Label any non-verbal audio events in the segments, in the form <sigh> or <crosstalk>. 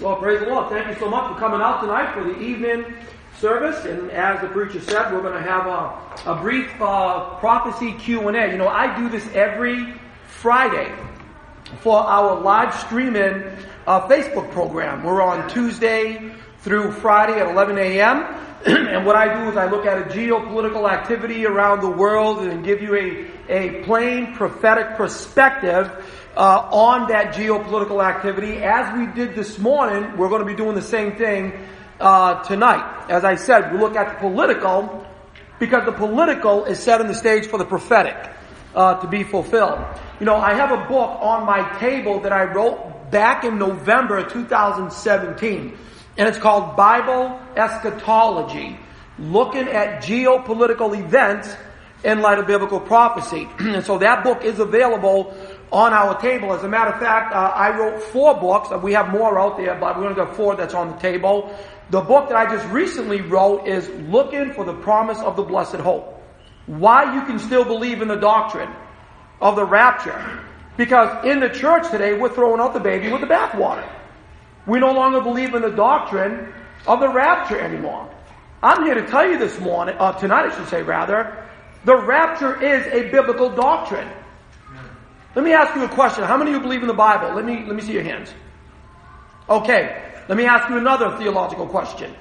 Well, praise the Lord. Thank you so much for coming out tonight for the evening service. And as the preacher said, we're going to have a, a brief uh, prophecy Q&A. You know, I do this every Friday for our live streaming uh, Facebook program. We're on Tuesday through Friday at 11 a.m. <clears throat> and what I do is I look at a geopolitical activity around the world and give you a, a plain prophetic perspective uh, on that geopolitical activity. As we did this morning, we're going to be doing the same thing uh, tonight. As I said, we look at the political because the political is setting the stage for the prophetic uh, to be fulfilled. You know, I have a book on my table that I wrote back in November 2017, and it's called Bible Eschatology, looking at geopolitical events in light of biblical prophecy. <clears throat> and so that book is available on our table. As a matter of fact, uh, I wrote four books. We have more out there, but we're going to go four that's on the table. The book that I just recently wrote is Looking for the Promise of the Blessed Hope. Why you can still believe in the doctrine of the rapture. Because in the church today, we're throwing out the baby with the bathwater. We no longer believe in the doctrine of the rapture anymore. I'm here to tell you this morning, uh, tonight I should say rather, the rapture is a biblical doctrine. Let me ask you a question. How many of you believe in the Bible? Let me, let me see your hands. Okay. Let me ask you another theological question.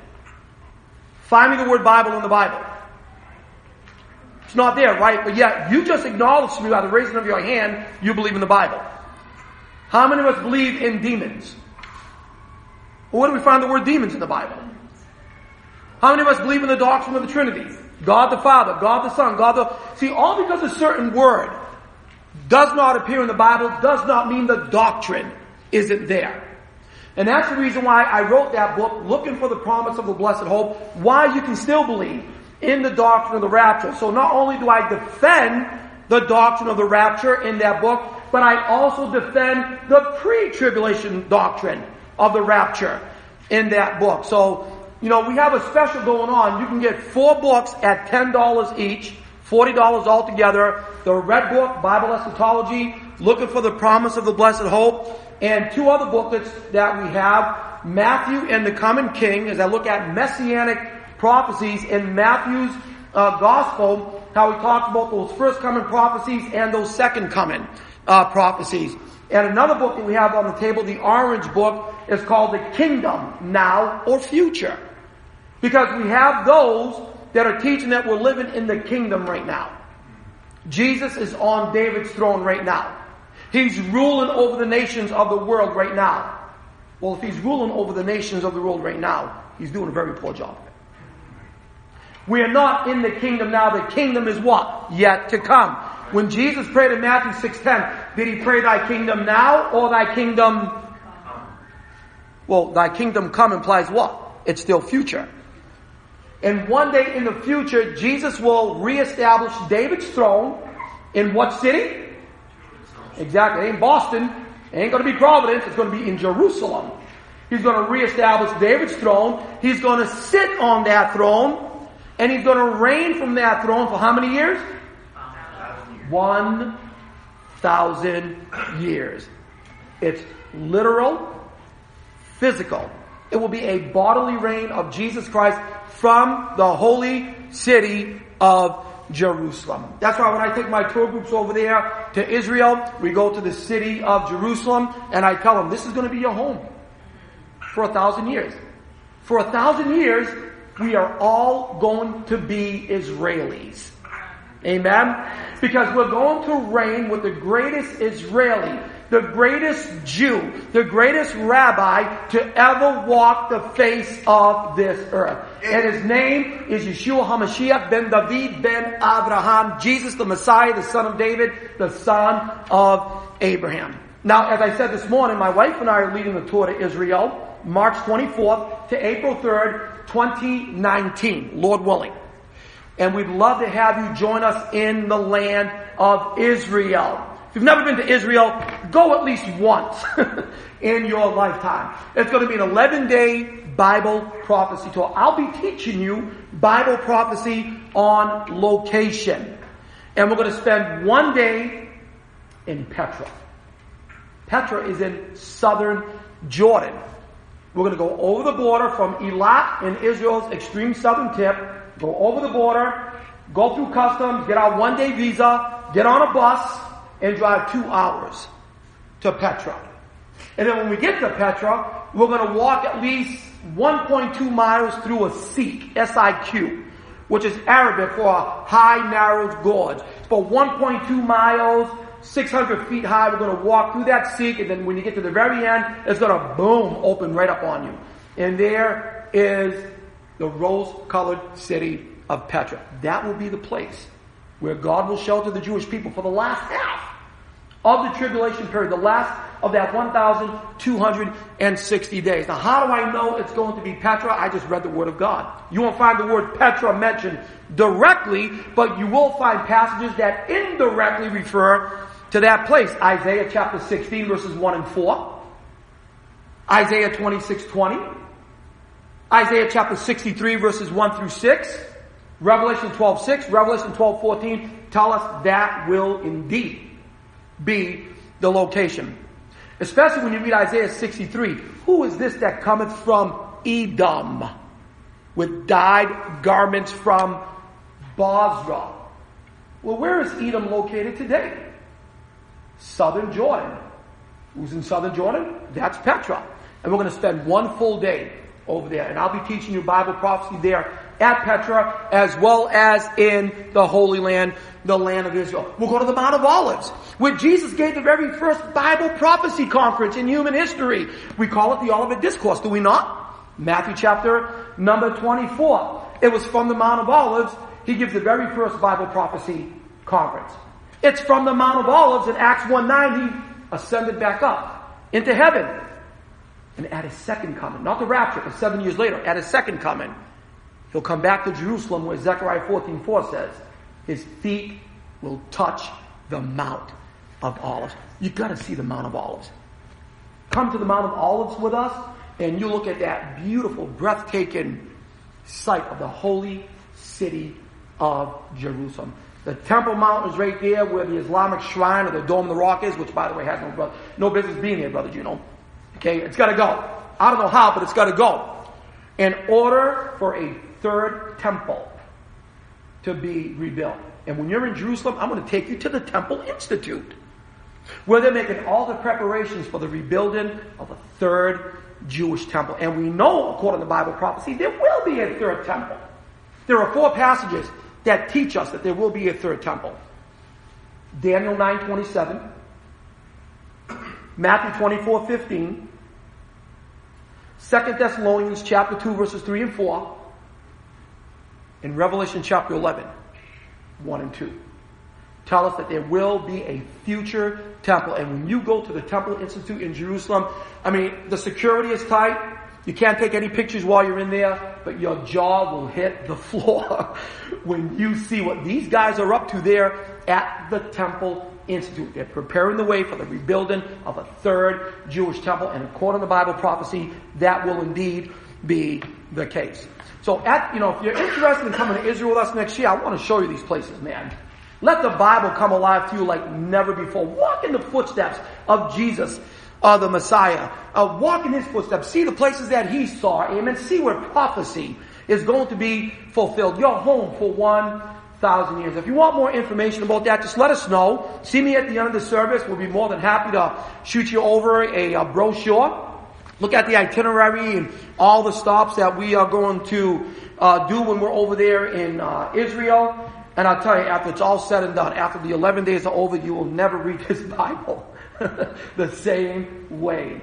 Find me the word Bible in the Bible. It's not there, right? But yet, you just acknowledged to me by the raising of your hand, you believe in the Bible. How many of us believe in demons? Well, where do we find the word demons in the Bible? How many of us believe in the doctrine of the Trinity? God the Father, God the Son, God the... See, all because a certain word does not appear in the Bible does not mean the doctrine isn't there. And that's the reason why I wrote that book, Looking for the Promise of the Blessed Hope, why you can still believe in the doctrine of the rapture. So not only do I defend the doctrine of the rapture in that book, but I also defend the pre-tribulation doctrine of the rapture in that book. So, you know, we have a special going on. You can get four books at $10 each, $40 altogether. The red book, Bible Eschatology, Looking for the Promise of the Blessed Hope, and two other booklets that we have, Matthew and the Coming King, as I look at messianic prophecies in Matthew's uh, gospel, how he talks about those first coming prophecies and those second coming uh, prophecies. And another book that we have on the table, the orange book, is called The Kingdom Now or Future. Because we have those that are teaching that we're living in the kingdom right now. Jesus is on David's throne right now. He's ruling over the nations of the world right now. Well, if he's ruling over the nations of the world right now, he's doing a very poor job. We are not in the kingdom now. The kingdom is what? Yet to come. When Jesus prayed in Matthew 6.10, did he pray thy kingdom now or thy kingdom? Well, thy kingdom come implies what? It's still future. And one day in the future, Jesus will reestablish David's throne in what city? Exactly. It ain't Boston. It ain't going to be Providence. It's going to be in Jerusalem. He's going to reestablish David's throne. He's going to sit on that throne and he's going to reign from that throne for how many years? One thousand years. It's literal, physical. It will be a bodily reign of Jesus Christ from the holy city of Jerusalem. That's why when I take my tour groups over there to Israel, we go to the city of Jerusalem and I tell them, this is going to be your home for a thousand years. For a thousand years, we are all going to be Israelis. Amen? Because we're going to reign with the greatest Israeli, the greatest Jew, the greatest rabbi to ever walk the face of this earth. And his name is Yeshua HaMashiach ben David ben Abraham, Jesus the Messiah, the son of David, the son of Abraham. Now, as I said this morning, my wife and I are leading the tour to Israel, March 24th to April 3rd, 2019, Lord willing. And we'd love to have you join us in the land of Israel. If you've never been to Israel, go at least once <laughs> in your lifetime. It's going to be an 11 day Bible prophecy tour. I'll be teaching you Bible prophecy on location. And we're going to spend one day in Petra. Petra is in southern Jordan. We're going to go over the border from Elat in Israel's extreme southern tip, go over the border, go through customs, get our one day visa, get on a bus, and drive two hours to Petra. And then when we get to Petra, we're going to walk at least 1.2 miles through a Siq, S-I-Q, which is Arabic for a high narrow gorge. For 1.2 miles, 600 feet high, we're going to walk through that Siq, and then when you get to the very end, it's going to boom, open right up on you. And there is the rose-colored city of Petra. That will be the place where God will shelter the Jewish people for the last half of the tribulation period, the last of that 1,260 days. Now, how do I know it's going to be Petra? I just read the Word of God. You won't find the word Petra mentioned directly, but you will find passages that indirectly refer to that place. Isaiah chapter 16 verses 1 and 4. Isaiah 26, 20. Isaiah chapter 63 verses 1 through 6. Revelation 12, 6. Revelation 12, 14 tell us that will indeed be the location. Especially when you read Isaiah 63. Who is this that cometh from Edom with dyed garments from Bozrah? Well, where is Edom located today? Southern Jordan. Who's in southern Jordan? That's Petra. And we're going to spend one full day over there. And I'll be teaching you Bible prophecy there at Petra as well as in the Holy Land, the land of Israel. We'll go to the Mount of Olives, where Jesus gave the very first Bible prophecy conference in human history. We call it the Olivet Discourse, do we not? Matthew chapter number 24. It was from the Mount of Olives. He gives the very first Bible prophecy conference. It's from the Mount of Olives in Acts 1 9, he ascended back up into heaven. And at his second coming, not the rapture, but seven years later, at his second coming, he'll come back to Jerusalem where Zechariah 14 4 says, his feet will touch the Mount of Olives. You've got to see the Mount of Olives. Come to the Mount of Olives with us, and you look at that beautiful, breathtaking sight of the holy city of Jerusalem. The Temple Mount is right there where the Islamic shrine or the Dome of the Rock is, which by the way has no, no business being there, brother Juno. Okay, it's gotta go. I don't know how, but it's gotta go. In order for a third temple to be rebuilt. And when you're in Jerusalem, I'm going to take you to the Temple Institute, where they're making all the preparations for the rebuilding of a third Jewish temple. And we know, according to Bible prophecy, there will be a third temple. There are four passages that teach us that there will be a third temple. Daniel 9:27, Matthew 24:15, 2 Thessalonians chapter 2 verses 3 and 4, and Revelation chapter 11, 1 and 2. Tell us that there will be a future temple. And when you go to the Temple Institute in Jerusalem, I mean, the security is tight. You can't take any pictures while you're in there, but your jaw will hit the <laughs> floor when you see what these guys are up to there at the Temple Institute. They're preparing the way for the rebuilding of a third Jewish temple, and according to Bible prophecy, that will indeed be the case. So at, you know, if you're interested in coming to Israel with us next year, I want to show you these places, man. Let the Bible come alive to you like never before. Walk in the footsteps of Jesus uh, the Messiah. Uh, walk in his footsteps. See the places that he saw. Amen. See where prophecy is going to be fulfilled. You're home for one thousand years. If you want more information about that, just let us know. See me at the end of the service. We'll be more than happy to shoot you over a, a brochure. Look at the itinerary and all the stops that we are going to uh, do when we're over there in uh, Israel. And I'll tell you, after it's all said and done, after the 11 days are over, you will never read this <laughs> Bible. <laughs> the same way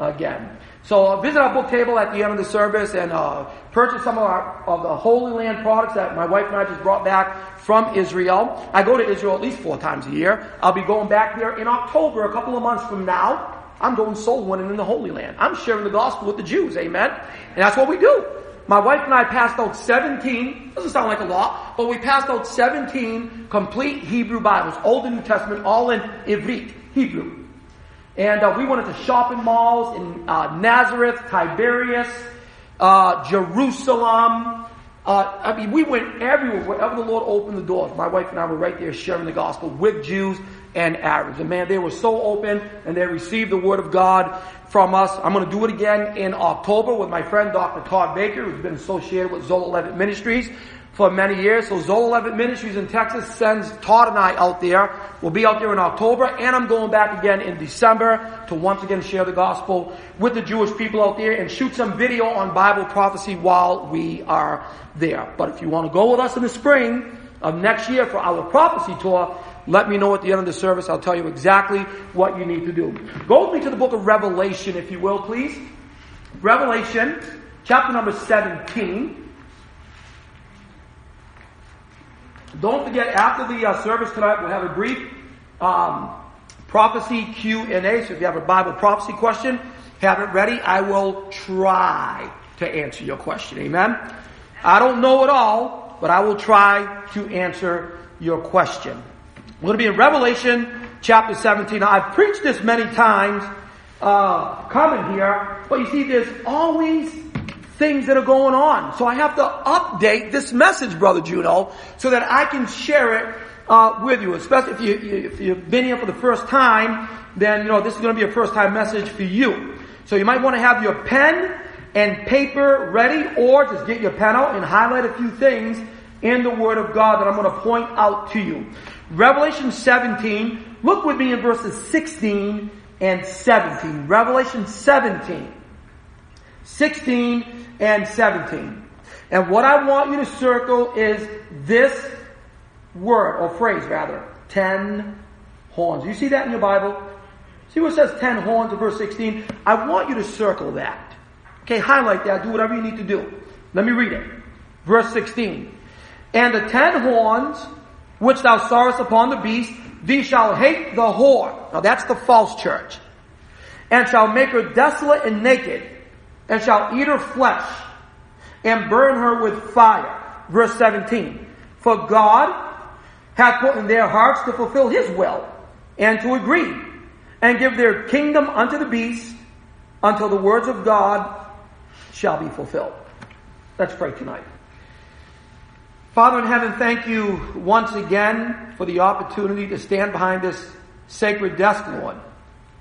again. So uh, visit our book table at the end of the service and uh, purchase some of, our, of the Holy Land products that my wife and I just brought back from Israel. I go to Israel at least four times a year. I'll be going back there in October, a couple of months from now. I'm going soul winning in the Holy Land. I'm sharing the gospel with the Jews, amen? And that's what we do. My wife and I passed out 17, doesn't sound like a lot, but we passed out 17 complete Hebrew Bibles, Old and New Testament, all in Ivrit. Hebrew. And uh, we went into shopping malls in uh, Nazareth, Tiberias, uh, Jerusalem. Uh, I mean, we went everywhere, wherever the Lord opened the doors. My wife and I were right there sharing the gospel with Jews and Arabs. And man, they were so open and they received the word of God from us. I'm going to do it again in October with my friend Dr. Todd Baker, who's been associated with Zola Levitt Ministries for many years. So Zola Levitt Ministries in Texas sends Todd and I out there. We'll be out there in October and I'm going back again in December to once again share the gospel with the Jewish people out there and shoot some video on Bible prophecy while we are there. But if you want to go with us in the spring of next year for our prophecy tour, let me know at the end of the service. I'll tell you exactly what you need to do. Go with me to the book of Revelation, if you will, please. Revelation, chapter number 17. Don't forget, after the uh, service tonight, we'll have a brief um, prophecy Q&A. So if you have a Bible prophecy question, have it ready. I will try to answer your question. Amen. I don't know it all, but I will try to answer your question. We're going to be in Revelation chapter 17. Now, I've preached this many times uh, coming here, but you see, there's always things that are going on. So I have to update this message, Brother Juno, so that I can share it uh, with you. Especially if, you, if you've been here for the first time, then you know this is going to be a first time message for you. So you might want to have your pen and paper ready, or just get your pen out and highlight a few things in the Word of God that I'm going to point out to you. Revelation 17, look with me in verses 16 and 17. Revelation 17, 16 and 17. And what I want you to circle is this word, or phrase rather, ten horns. You see that in your Bible? See what it says ten horns in verse 16? I want you to circle that. Okay, highlight that, do whatever you need to do. Let me read it. Verse 16. And the ten horns which thou sawest upon the beast, thee shall hate the whore. Now that's the false church. And shall make her desolate and naked and shall eat her flesh and burn her with fire. Verse 17. For God hath put in their hearts to fulfill his will and to agree and give their kingdom unto the beast until the words of God shall be fulfilled. Let's pray tonight. Father in heaven, thank you once again for the opportunity to stand behind this sacred desk, Lord.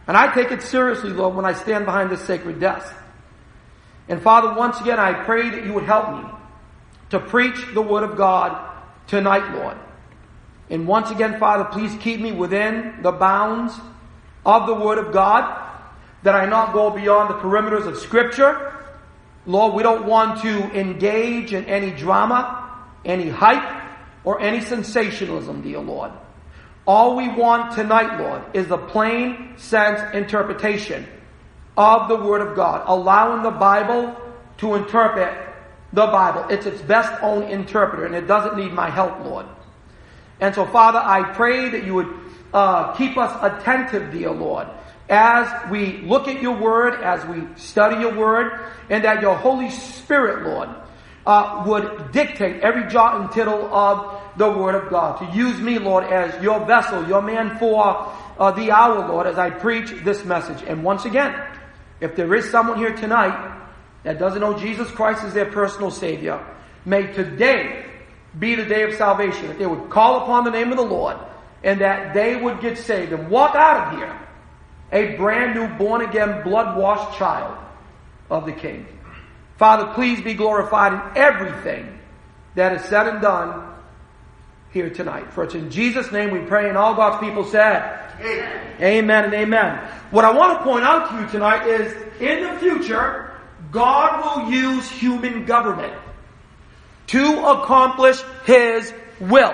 And I take it seriously, Lord, when I stand behind this sacred desk. And Father, once again, I pray that you would help me to preach the Word of God tonight, Lord. And once again, Father, please keep me within the bounds of the Word of God, that I not go beyond the perimeters of Scripture. Lord, we don't want to engage in any drama, any hype, or any sensationalism, dear Lord. All we want tonight, Lord, is a plain sense interpretation of the Word of God, allowing the Bible to interpret the Bible. It's its best own interpreter, and it doesn't need my help, Lord. And so, Father, I pray that you would uh, keep us attentive, dear Lord, as we look at your Word, as we study your Word, and that your Holy Spirit, Lord, uh, would dictate every jot and tittle of the Word of God. To use me, Lord, as your vessel, your man for uh, the hour, Lord, as I preach this message. And once again, if there is someone here tonight that doesn't know Jesus Christ as their personal Savior, may today be the day of salvation. That they would call upon the name of the Lord and that they would get saved and walk out of here a brand new born again blood washed child of the King. Father, please be glorified in everything that is said and done here tonight. For it's in Jesus' name we pray and all God's people said, Amen. amen and amen. What I want to point out to you tonight is in the future, God will use human government to accomplish His will.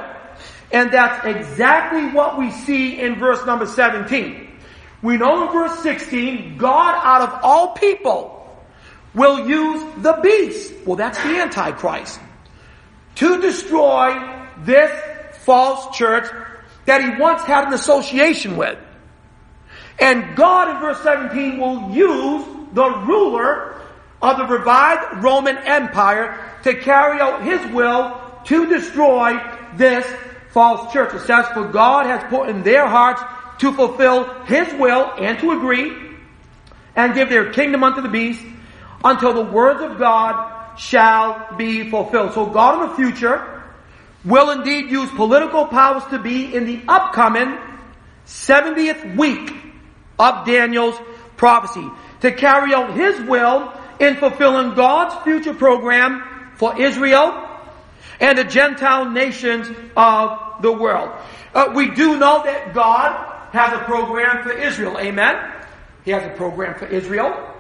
And that's exactly what we see in verse number 17. We know in verse 16, God out of all people will use the beast. Well, that's the Antichrist. To destroy this false church that he once had an association with. And God in verse 17 will use the ruler of the revived Roman Empire to carry out his will to destroy this false church. It says, for God has put in their hearts to fulfill his will and to agree and give their kingdom unto the beast until the words of God shall be fulfilled. So God in the future will indeed use political powers to be in the upcoming 70th week of Daniel's prophecy to carry out his will in fulfilling God's future program for Israel and the Gentile nations of the world. Uh, we do know that God has a program for Israel. Amen? He has a program for Israel.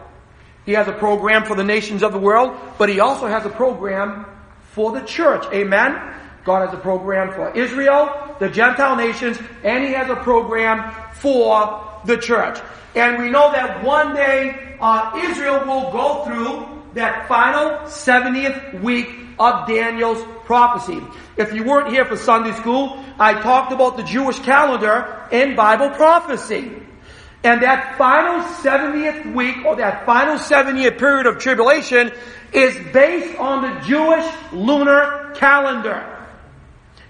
He has a program for the nations of the world, but he also has a program for the church. Amen? God has a program for Israel, the Gentile nations, and he has a program for the church. And we know that one day uh, Israel will go through that final 70th week of Daniel's prophecy. If you weren't here for Sunday school, I talked about the Jewish calendar in Bible prophecy. And that final 70th week or that final seven year period of tribulation is based on the Jewish lunar calendar.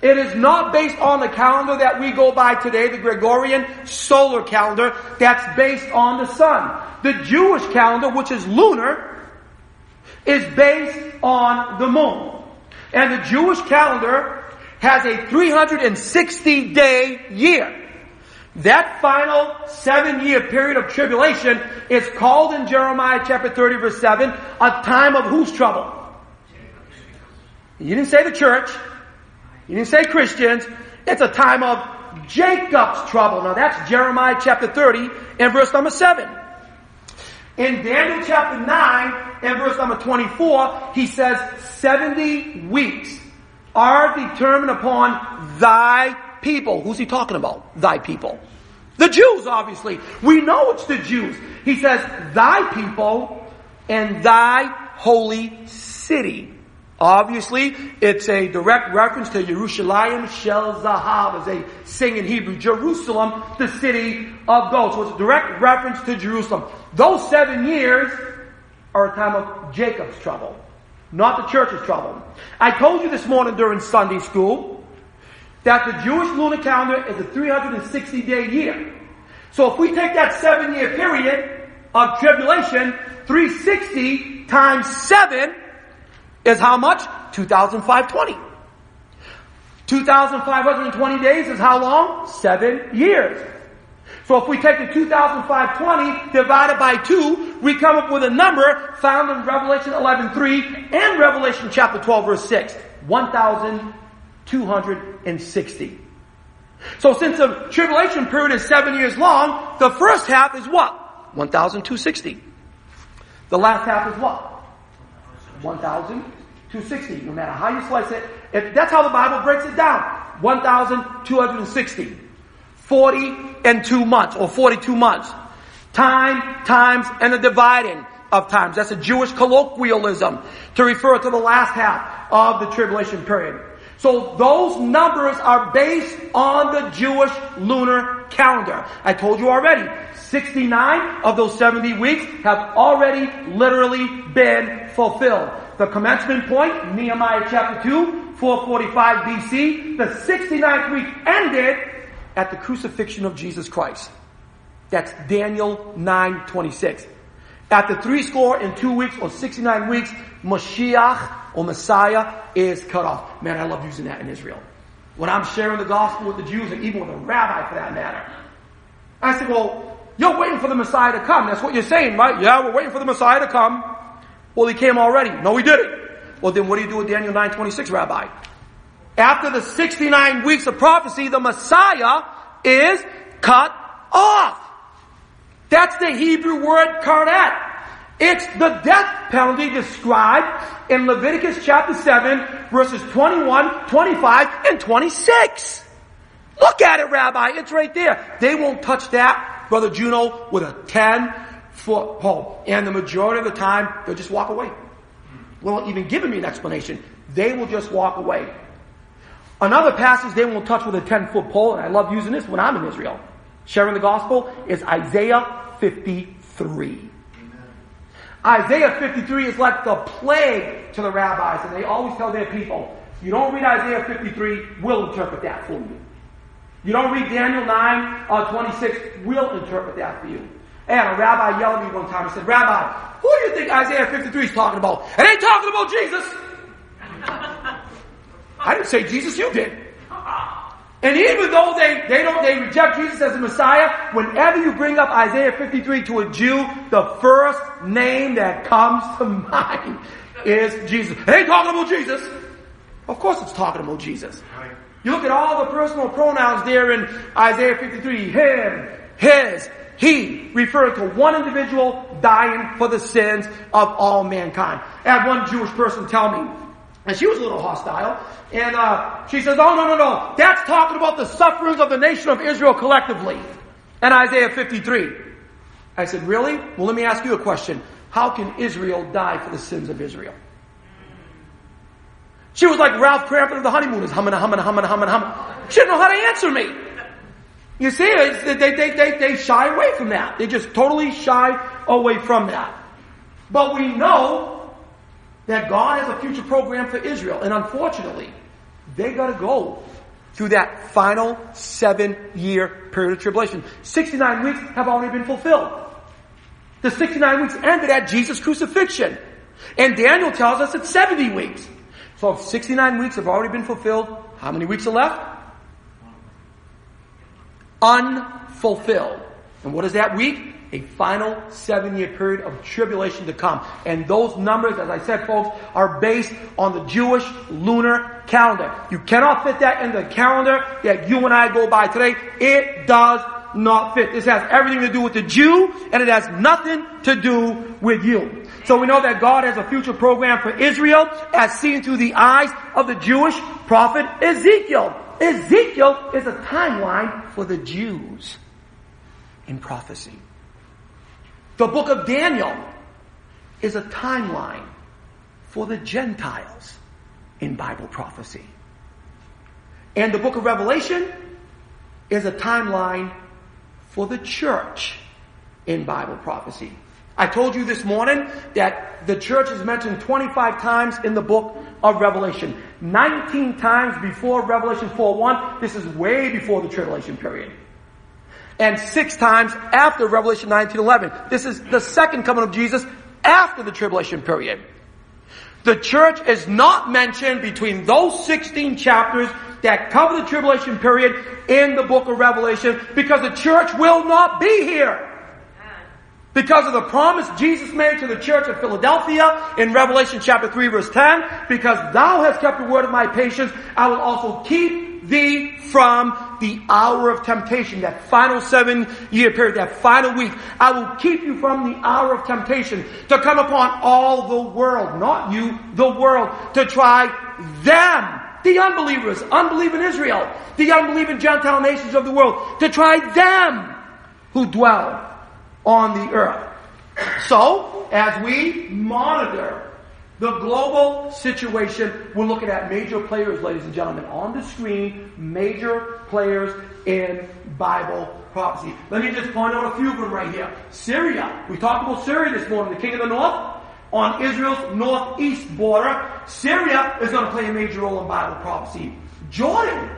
It is not based on the calendar that we go by today, the Gregorian solar calendar, that's based on the sun. The Jewish calendar, which is lunar, is based on the moon. And the Jewish calendar has a 360 day year. That final seven year period of tribulation is called in Jeremiah chapter 30 verse 7 a time of whose trouble? You didn't say the church. You didn't say Christians. It's a time of Jacob's trouble. Now that's Jeremiah chapter 30 and verse number 7. In Daniel chapter 9 and verse number 24, he says 70 weeks are determined upon thy people. Who's he talking about? Thy people. The Jews, obviously. We know it's the Jews. He says, thy people and thy holy city. Obviously, it's a direct reference to Jerusalem Shel Zahav, as they sing in Hebrew. Jerusalem, the city of gold. So it's a direct reference to Jerusalem. Those seven years are a time of Jacob's trouble, not the church's trouble. I told you this morning during Sunday school that the Jewish lunar calendar is a 360 day year. So if we take that seven year period of tribulation, 360 times seven is how much? 2,520. 2,520 days is how long? Seven years. So if we take the 2,520 divided by 2, we come up with a number found in Revelation 11.3 and Revelation chapter 12 verse 6. 1,260. So since the tribulation period is seven years long, the first half is what? 1,260. The last half is what? 1,260. No matter how you slice it, if that's how the Bible breaks it down. 1,260. 40 and 2 months, or 42 months. Time, times, and the dividing of times. That's a Jewish colloquialism to refer to the last half of the tribulation period. So those numbers are based on the Jewish lunar calendar. I told you already, 69 of those 70 weeks have already literally been fulfilled. The commencement point, Nehemiah chapter 2, 445 BC. The 69th week ended at the crucifixion of Jesus Christ. That's Daniel 9:26. At the three score and two weeks or 69 weeks, Mashiach or Messiah is cut off. Man, I love using that in Israel. When I'm sharing the gospel with the Jews and even with a rabbi for that matter. I said, well, you're waiting for the Messiah to come. That's what you're saying, right? Yeah, we're waiting for the Messiah to come. Well, he came already. No, he didn't. Well, then what do you do with Daniel 9:26, Rabbi? After the 69 weeks of prophecy, the Messiah is cut off. That's the Hebrew word karet. It's the death penalty described in Leviticus chapter 7 verses 21, 25, and 26. Look at it, Rabbi. It's right there. They won't touch that, Brother Juno, with a 10 foot pole. And the majority of the time, they'll just walk away. Won't even give me an explanation. They will just walk away. Another passage they won't touch with a 10 foot pole, and I love using this when I'm in Israel, sharing the gospel, is Isaiah 53. Isaiah 53 is like the plague to the rabbis, and they always tell their people, you don't read Isaiah 53, we'll interpret that for you. You don't read Daniel 9, uh, 26, we'll interpret that for you. And a rabbi yelled at me one time and said, Rabbi, who do you think Isaiah 53 is talking about? It ain't talking about Jesus. I didn't say Jesus, you did. And even though they, they don't, they reject Jesus as the Messiah, whenever you bring up Isaiah 53 to a Jew, the first name that comes to <laughs> mind is Jesus. It ain't talking about Jesus. Of course it's talking about Jesus. You look at all the personal pronouns there in Isaiah 53, him, his, he, referring to one individual dying for the sins of all mankind. I had one Jewish person tell me, and she was a little hostile, and uh, she says, oh no, no, no, that's talking about the sufferings of the nation of Israel collectively. In Isaiah 53. I said, really? Well, let me ask you a question. How can Israel die for the sins of Israel? She was like Ralph Kramden of the Honeymooners, humming, humming, humming, humming, humming. She didn't know how to answer me. You see, they, they, they, they shy away from that. They just totally shy away from that. But we know that God has a future program for Israel. And unfortunately, they got to go through that final seven year period of tribulation. 69 weeks have already been fulfilled. The 69 weeks ended at Jesus' crucifixion. And Daniel tells us it's 70 weeks. So if 69 weeks have already been fulfilled, how many weeks are left? Unfulfilled. And what is that week? A final seven year period of tribulation to come. And those numbers, as I said folks, are based on the Jewish lunar calendar. You cannot fit that in the calendar that you and I go by today. It does not fit. This has everything to do with the Jew and it has nothing to do with you. So we know that God has a future program for Israel as seen through the eyes of the Jewish prophet Ezekiel. Ezekiel is a timeline for the Jews in prophecy. The book of Daniel is a timeline for the Gentiles in Bible prophecy. And the book of Revelation is a timeline for the church in Bible prophecy. I told you this morning that the church is mentioned 25 times in the book of Revelation. 19 times before Revelation 4.1. This is way before the tribulation period. And six times after Revelation 19.11. This is the second coming of Jesus after the tribulation period. The church is not mentioned between those 16 chapters that cover the tribulation period in the book of Revelation because the church will not be here. Because of the promise Jesus made to the church of Philadelphia in Revelation chapter 3 verse 10, because thou hast kept the word of my patience, I will also keep thee from the hour of temptation, that final seven year period, that final week. I will keep you from the hour of temptation to come upon all the world, not you, the world, to try them the unbelievers, unbelieving Israel, the unbelieving Gentile nations of the world, to try them who dwell on the earth. So, as we monitor the global situation, we're looking at major players, ladies and gentlemen, on the screen, major players in Bible prophecy. Let me just point out a few of them right here. Syria. We talked about Syria this morning, the king of the north on Israel's northeast border. Syria is going to play a major role in Bible prophecy. Jordan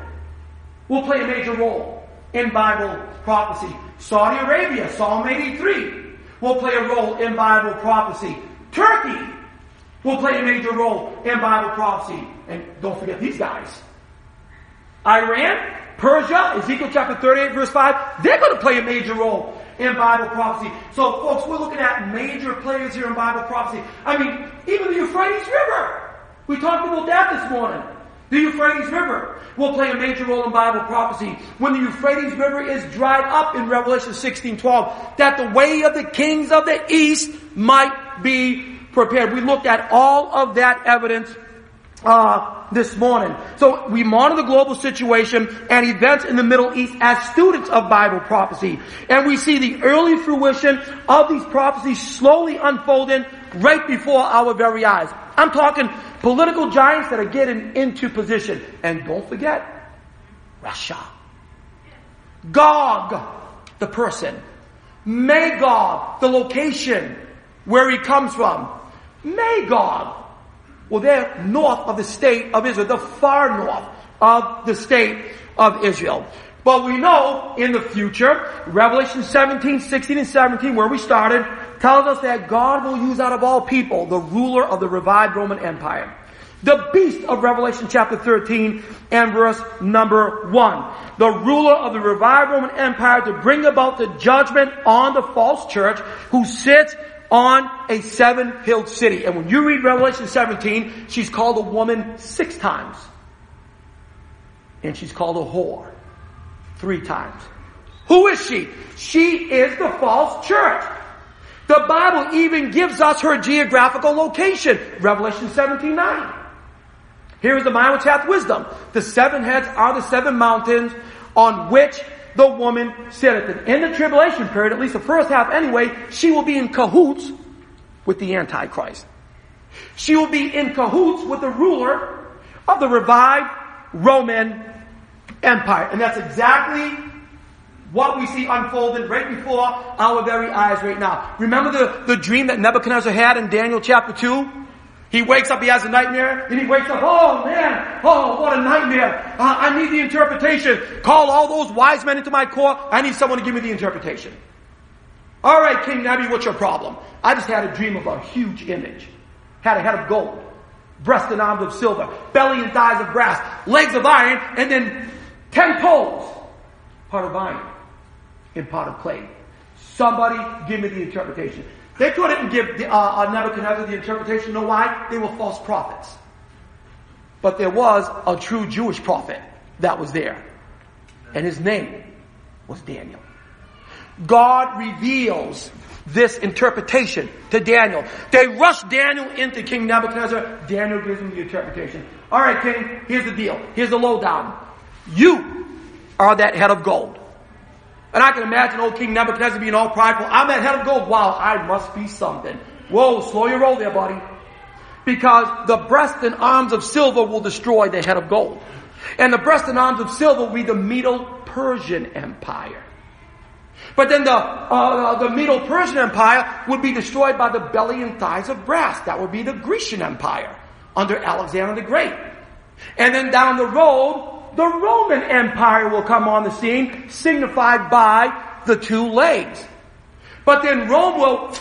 will play a major role in Bible prophecy. Saudi Arabia, Psalm 83, will play a role in Bible prophecy. Turkey will play a major role in Bible prophecy. And don't forget these guys. Iran, Persia, Ezekiel chapter 38 verse 5, they're going to play a major role in Bible prophecy. So folks, we're looking at major players here in Bible prophecy. I mean, even the Euphrates River. We talked about that this morning. The Euphrates River will play a major role in Bible prophecy. When the Euphrates River is dried up in Revelation 16, 12, that the way of the kings of the east might be prepared. We looked at all of that evidence uh, this morning. So we monitor the global situation and events in the Middle East as students of Bible prophecy. And we see the early fruition of these prophecies slowly unfolding right before our very eyes. I'm talking political giants that are getting into position. And don't forget, Russia. Gog, the person. Magog, the location where he comes from. Magog, well, they're north of the state of Israel, the far north of the state of Israel. But we know in the future, Revelation 17, 16, and 17, where we started, tells us that God will use out of all people the ruler of the revived Roman Empire. The beast of Revelation chapter 13 and verse number 1. The ruler of the revived Roman Empire to bring about the judgment on the false church who sits on a seven-hilled city. And when you read Revelation 17, she's called a woman six times. And she's called a whore three times. Who is she? She is the false church. The Bible even gives us her geographical location. Revelation 17 9. Here is the mind which hath wisdom. The seven heads are the seven mountains on which the woman sitteth. In the end of tribulation period, at least the first half anyway, she will be in cahoots with the Antichrist. She will be in cahoots with the ruler of the revived Roman Empire. And that's exactly what we see unfolded right before our very eyes right now. Remember the, the dream that Nebuchadnezzar had in Daniel chapter 2? He wakes up, he has a nightmare, and he wakes up, oh man, oh what a nightmare. Uh, I need the interpretation. Call all those wise men into my court. I need someone to give me the interpretation. Alright, King Nebi, what's your problem? I just had a dream of a huge image. Had a head of gold, breast and arms of silver, belly and thighs of brass, legs of iron, and then ten poles. part of iron in part of clay. Somebody give me the interpretation. They couldn't give the, uh, uh, Nebuchadnezzar the interpretation. Know why? They were false prophets. But there was a true Jewish prophet that was there. And his name was Daniel. God reveals this interpretation to Daniel. They rush Daniel into King Nebuchadnezzar. Daniel gives him the interpretation. All right, King, here's the deal. Here's the lowdown. You are that head of gold. And I can imagine old King Nebuchadnezzar being all prideful. I'm that head of gold. Wow, I must be something. Whoa, slow your roll there, buddy. Because the breast and arms of silver will destroy the head of gold. And the breast and arms of silver will be the Medo Persian Empire. But then the, uh, the Medo Persian Empire would be destroyed by the belly and thighs of brass. That would be the Grecian Empire under Alexander the Great. And then down the road, the Roman Empire will come on the scene, signified by the two legs. But then Rome will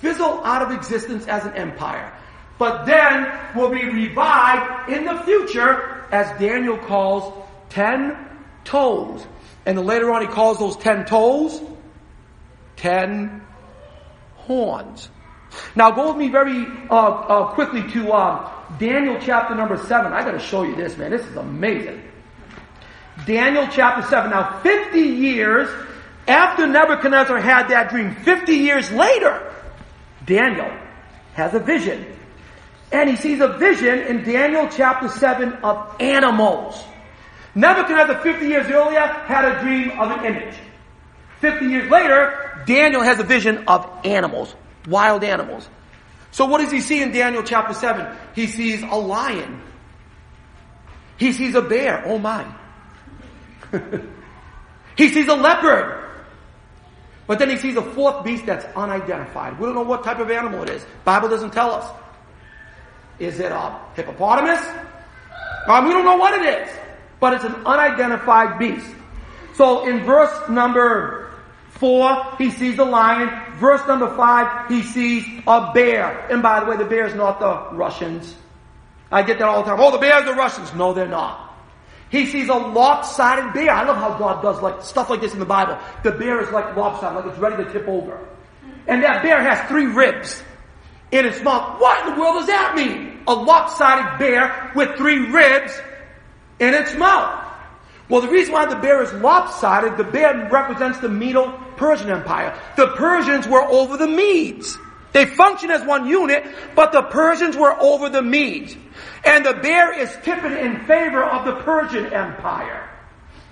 fizzle out of existence as an empire. But then will be revived in the future as Daniel calls ten toes. And later on he calls those ten toes ten horns. Now go with me very uh, uh, quickly to uh, Daniel chapter number seven. I got to show you this, man. This is amazing. Daniel chapter 7. Now, 50 years after Nebuchadnezzar had that dream, 50 years later, Daniel has a vision. And he sees a vision in Daniel chapter 7 of animals. Nebuchadnezzar 50 years earlier had a dream of an image. 50 years later, Daniel has a vision of animals, wild animals. So what does he see in Daniel chapter 7? He sees a lion. He sees a bear. Oh my. <laughs> he sees a leopard. But then he sees a fourth beast that's unidentified. We don't know what type of animal it is. Bible doesn't tell us. Is it a hippopotamus? Um, we don't know what it is. But it's an unidentified beast. So in verse number four, he sees a lion. Verse number five, he sees a bear. And by the way, the bear is not the Russians. I get that all the time. Oh, the bears are Russians. No, they're not. He sees a lopsided bear. I love how God does like stuff like this in the Bible. The bear is like lopsided, like it's ready to tip over. And that bear has three ribs in its mouth. What in the world does that mean? A lopsided bear with three ribs in its mouth. Well, the reason why the bear is lopsided, the bear represents the Medo Persian Empire. The Persians were over the Medes. They function as one unit, but the Persians were over the Medes. And the bear is tipping in favor of the Persian Empire.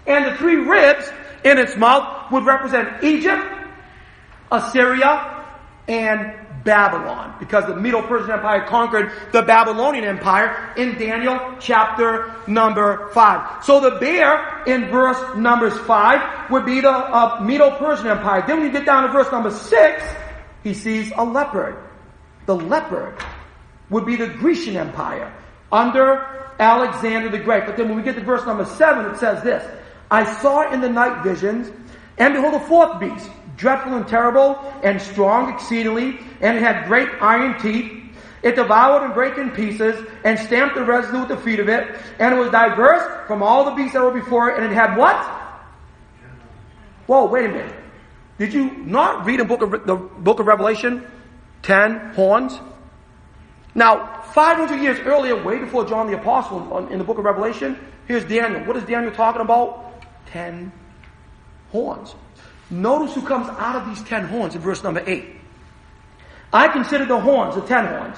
And the three ribs in its mouth would represent Egypt, Assyria, and Babylon. Because the Medo Persian Empire conquered the Babylonian Empire in Daniel chapter number 5. So the bear in verse numbers 5 would be the uh, Medo Persian Empire. Then when you get down to verse number 6, he sees a leopard. The leopard would be the Grecian Empire under Alexander the Great. But then when we get to verse number 7, it says this I saw in the night visions, and behold, a fourth beast, dreadful and terrible, and strong exceedingly, and it had great iron teeth, It devoured and brake in pieces, and stamped the residue with the feet of it, and it was diverse from all the beasts that were before it, and it had what? Whoa, wait a minute. Did you not read in book of, the book of Revelation? Ten horns? Now, 500 years earlier, way before John the Apostle in the book of Revelation, here's Daniel. What is Daniel talking about? Ten horns. Notice who comes out of these ten horns in verse number 8. I consider the horns, the ten horns.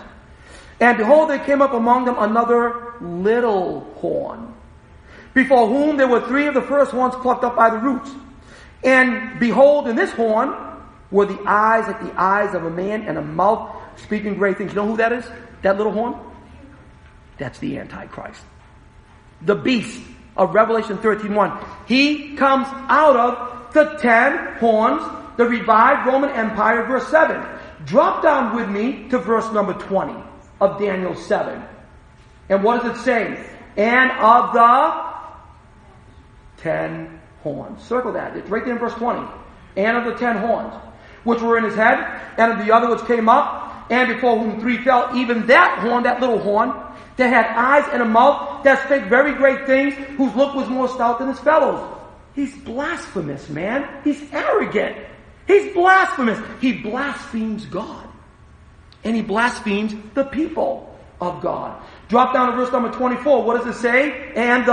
And behold, there came up among them another little horn, before whom there were three of the first horns plucked up by the roots. And behold, in this horn were the eyes like the eyes of a man and a mouth speaking great things. You know who that is? That little horn? That's the Antichrist. The beast of Revelation 13.1. He comes out of the ten horns, the revived Roman Empire, verse 7. Drop down with me to verse number 20 of Daniel 7. And what does it say? And of the ten horns. Circle that. It's right there in verse 20. And of the ten horns, which were in his head, and of the other which came up, and before whom three fell, even that horn, that little horn, that had eyes and a mouth, that spake very great things, whose look was more stout than his fellows. He's blasphemous, man. He's arrogant. He's blasphemous. He blasphemes God. And he blasphemes the people of God. Drop down to verse number 24. What does it say? And the,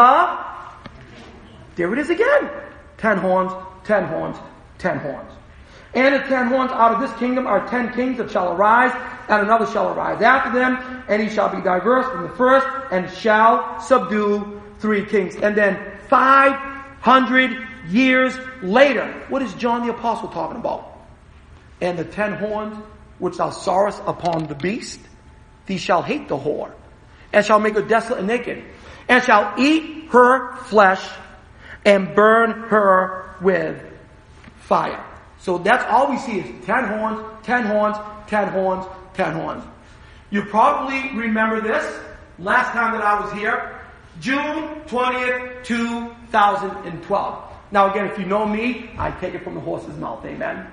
there it is again. Ten horns, ten horns, ten horns. And the ten horns out of this kingdom are ten kings that shall arise, and another shall arise after them, and he shall be diverse from the first, and shall subdue three kings. And then five hundred years later, what is John the Apostle talking about? And the ten horns which thou sawest upon the beast, thee shall hate the whore, and shall make her desolate and naked, and shall eat her flesh, and burn her with fire. So that's all we see is ten horns, ten horns, ten horns, ten horns. You probably remember this last time that I was here, June 20th, 2012. Now again, if you know me, I take it from the horse's mouth, amen.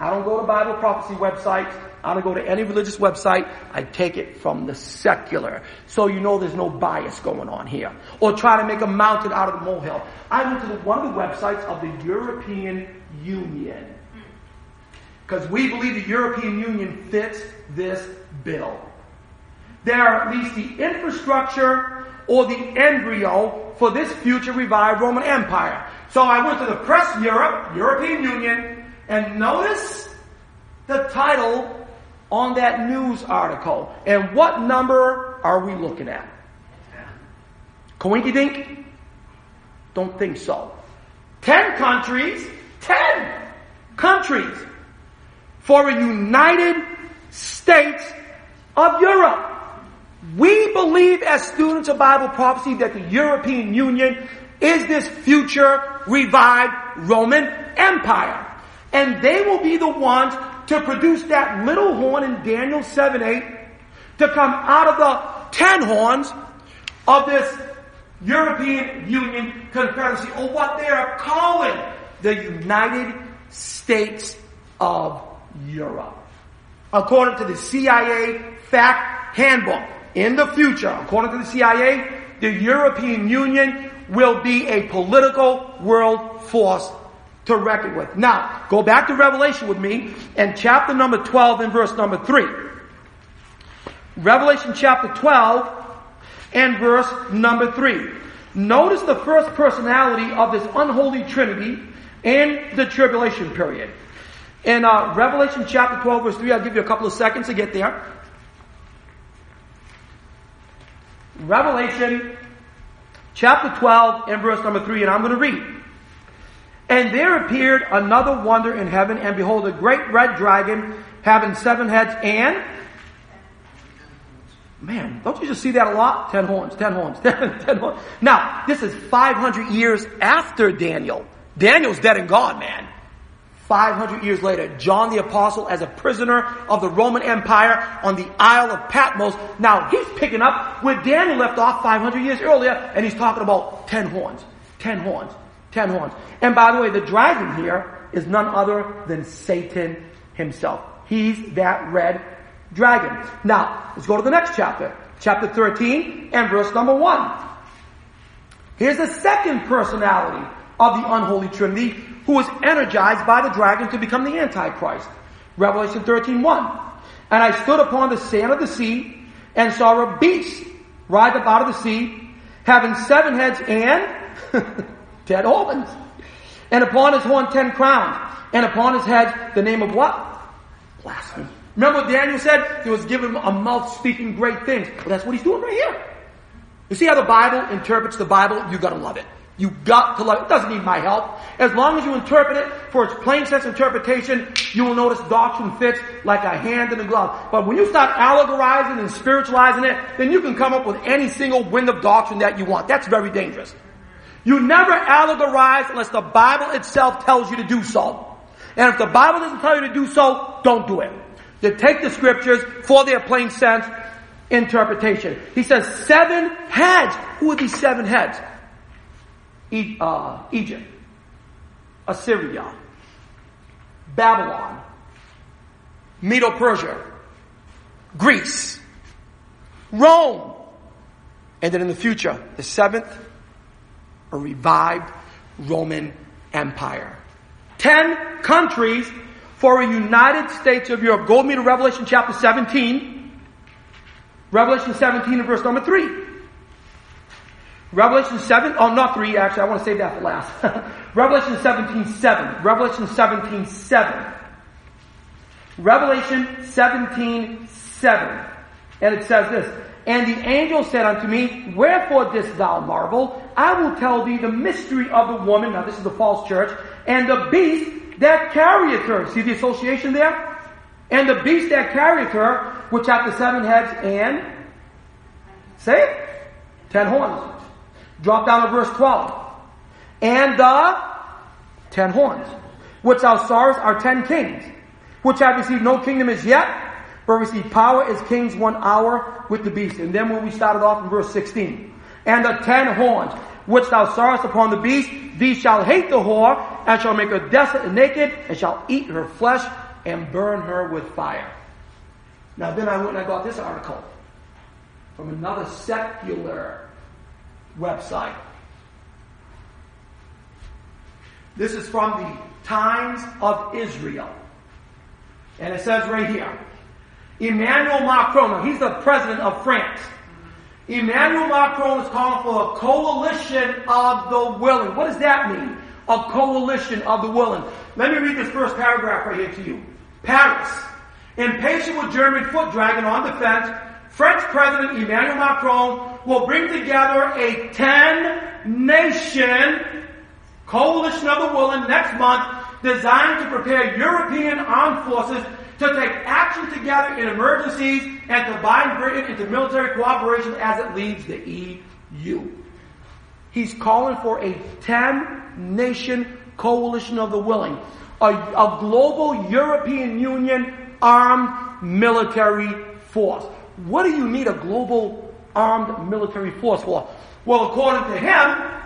I don't go to Bible prophecy websites. I don't go to any religious website. I take it from the secular. So you know there's no bias going on here. Or try to make a mountain out of the molehill. I went to the, one of the websites of the European Union. Because we believe the European Union fits this bill. There are at least the infrastructure or the embryo for this future revived Roman Empire. So I went to the Press Europe, European Union, and notice the title on that news article. And what number are we looking at? Coinky dink? Don't think so. Ten countries, ten countries for a United States of Europe. We believe as students of Bible prophecy that the European Union is this future revived Roman Empire. And they will be the ones to produce that little horn in Daniel 7 8 to come out of the ten horns of this European Union Confederacy, or what they are calling the United States of Europe. According to the CIA fact handbook, in the future, according to the CIA, the European Union will be a political world force to reckon with. Now, go back to Revelation with me and chapter number 12 and verse number 3. Revelation chapter 12 and verse number 3. Notice the first personality of this unholy trinity in the tribulation period. In uh, Revelation chapter 12 verse 3, I'll give you a couple of seconds to get there. Revelation chapter 12 and verse number 3, and I'm going to read. And there appeared another wonder in heaven, and behold, a great red dragon having seven heads and Man, don't you just see that a lot? Ten horns, ten horns, <laughs> ten, ten horns. Now, this is 500 years after Daniel. Daniel's dead and gone, man. 500 years later, John the Apostle as a prisoner of the Roman Empire on the Isle of Patmos. Now he's picking up where Daniel left off 500 years earlier and he's talking about 10 horns, 10 horns, 10 horns. And by the way, the dragon here is none other than Satan himself. He's that red dragon. Now, let's go to the next chapter. Chapter 13 and verse number 1. Here's the second personality of the unholy trinity who was energized by the dragon to become the Antichrist. Revelation 13 1. And I stood upon the sand of the sea and saw a beast rise up out of the sea, having seven heads and <laughs> ten horns. And upon his horn ten crowns. And upon his head the name of what? Blasphemy. Remember what Daniel said? He was given a mouth speaking great things. Well, that's what he's doing right here. You see how the Bible interprets the Bible? You gotta love it. You got to love it. It doesn't need my help. As long as you interpret it for its plain sense interpretation, you will notice doctrine fits like a hand in a glove. But when you start allegorizing and spiritualizing it, then you can come up with any single wind of doctrine that you want. That's very dangerous. You never allegorize unless the Bible itself tells you to do so. And if the Bible doesn't tell you to do so, don't do it. You take the scriptures for their plain sense interpretation. He says seven heads. Who are these seven heads? E- uh, Egypt, Assyria, Babylon, Medo Persia, Greece, Rome, and then in the future, the seventh, a revived Roman Empire. Ten countries for a United States of Europe. Go with me to Revelation chapter 17. Revelation 17 and verse number 3. Revelation 7, oh, not 3, actually, I want to save that for last. <laughs> Revelation 17, 7. Revelation 17, 7. Revelation 17, 7. And it says this, And the angel said unto me, Wherefore didst thou marvel? I will tell thee the mystery of the woman, now this is the false church, and the beast that carrieth her. See the association there? And the beast that carrieth her, which hath the seven heads and, say it, ten horns. Drop down to verse 12. And the ten horns, which thou sawest are ten kings, which have received no kingdom as yet, but see power as kings one hour with the beast. And then when we started off in verse 16. And the ten horns, which thou sawest upon the beast, these shall hate the whore, and shall make her desolate and naked, and shall eat her flesh, and burn her with fire. Now then I went and I got this article from another secular website. This is from the Times of Israel. And it says right here, Emmanuel Macron, he's the president of France. Emmanuel Macron is calling for a coalition of the willing. What does that mean? A coalition of the willing. Let me read this first paragraph right here to you. Paris, impatient with German foot dragging on defence, French President Emmanuel Macron will bring together a 10 nation coalition of the willing next month designed to prepare European armed forces to take action together in emergencies and to bind Britain into military cooperation as it leaves the EU. He's calling for a 10 nation coalition of the willing, a, a global European Union armed military force. What do you need a global armed military force for? Well, according to him,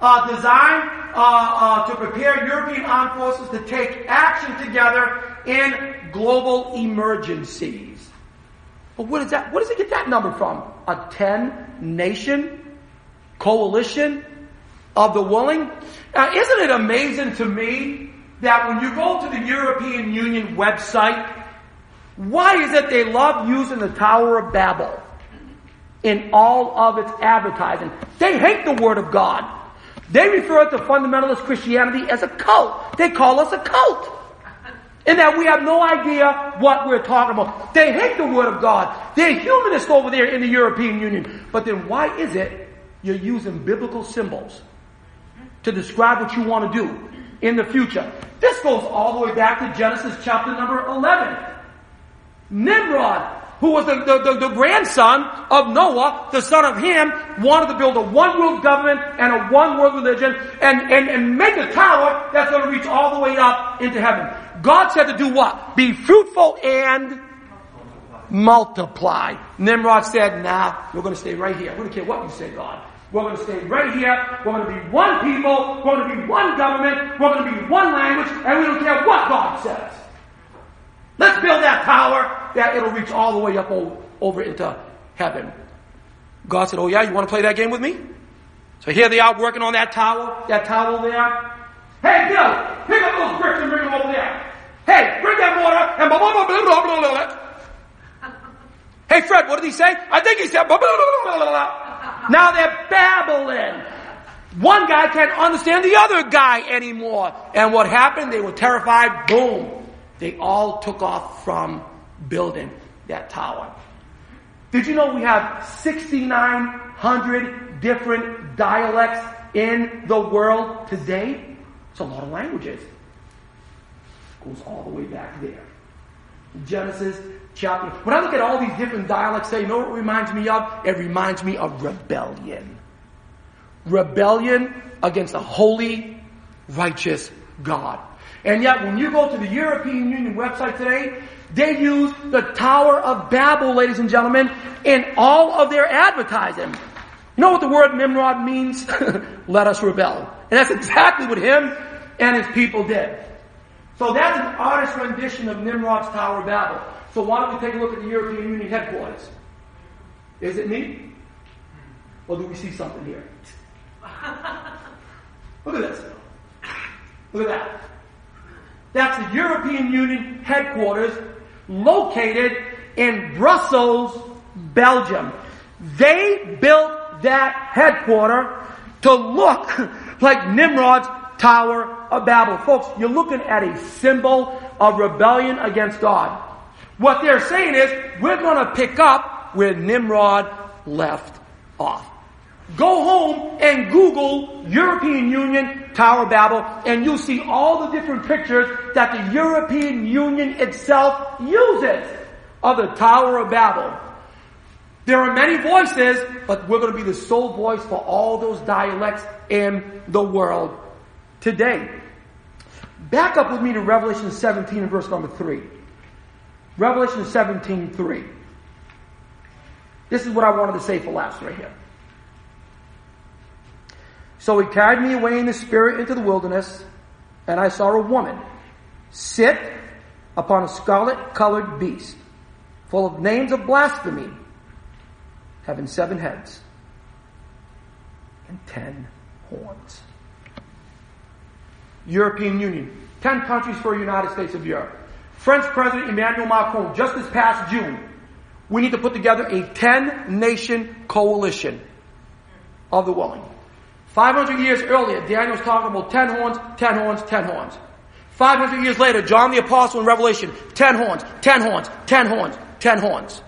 uh, designed uh, uh, to prepare European armed forces to take action together in global emergencies. But what is that? What does it get that number from? A 10 nation coalition of the willing? Now, isn't it amazing to me that when you go to the European Union website, why is it they love using the Tower of Babel in all of its advertising? They hate the Word of God. They refer to fundamentalist Christianity as a cult. They call us a cult. In that we have no idea what we're talking about. They hate the Word of God. They're humanists over there in the European Union. But then why is it you're using biblical symbols to describe what you want to do in the future? This goes all the way back to Genesis chapter number 11. Nimrod, who was the, the, the, the, grandson of Noah, the son of Ham, wanted to build a one world government and a one world religion and, and, and make a tower that's going to reach all the way up into heaven. God said to do what? Be fruitful and multiply. Nimrod said, nah, we're going to stay right here. We don't care what you say, God. We're going to stay right here. We're going to be one people. We're going to be one government. We're going to be one language. And we don't care what God says. Let's build that tower that it'll reach all the way up over into heaven. God said, Oh yeah, you want to play that game with me? So here they are working on that tower, that tower there. Hey Bill, pick up those bricks and bring them over there. Hey, bring that mortar and blah blah blah blah blah blah blah. Hey Fred, what did he say? I think he said blah blah blah blah blah. Now they're babbling. One guy can't understand the other guy anymore. And what happened? They were terrified. Boom. They all took off from building that tower. Did you know we have 6,900 different dialects in the world today? It's a lot of languages. It goes all the way back there. Genesis chapter. When I look at all these different dialects, say, you know what it reminds me of? It reminds me of rebellion. Rebellion against a holy, righteous God. And yet, when you go to the European Union website today, they use the Tower of Babel, ladies and gentlemen, in all of their advertising. You know what the word Nimrod means? <laughs> Let us rebel. And that's exactly what him and his people did. So that's an artist's rendition of Nimrod's Tower of Babel. So why don't we take a look at the European Union headquarters? Is it me? Or do we see something here? <laughs> Look at this. Look at that. That's the European Union headquarters located in Brussels, Belgium. They built that headquarter to look like Nimrod's Tower of Babel. Folks, you're looking at a symbol of rebellion against God. What they're saying is, we're going to pick up where Nimrod left off. Go home and Google European Union Tower of Babel and you'll see all the different pictures that the European Union itself uses of the Tower of Babel. There are many voices, but we're going to be the sole voice for all those dialects in the world today. Back up with me to Revelation 17 and verse number 3. Revelation 17, 3. This is what I wanted to say for last right here. So he carried me away in the spirit into the wilderness, and I saw a woman sit upon a scarlet colored beast, full of names of blasphemy, having seven heads and ten horns. European Union, ten countries for United States of Europe. French President Emmanuel Macron, just this past June, we need to put together a 10 nation coalition of the willing. 500 years earlier, Daniel was talking about 10 horns, 10 horns, 10 horns. 500 years later, John the Apostle in Revelation, 10 horns, 10 horns, 10 horns, 10 horns.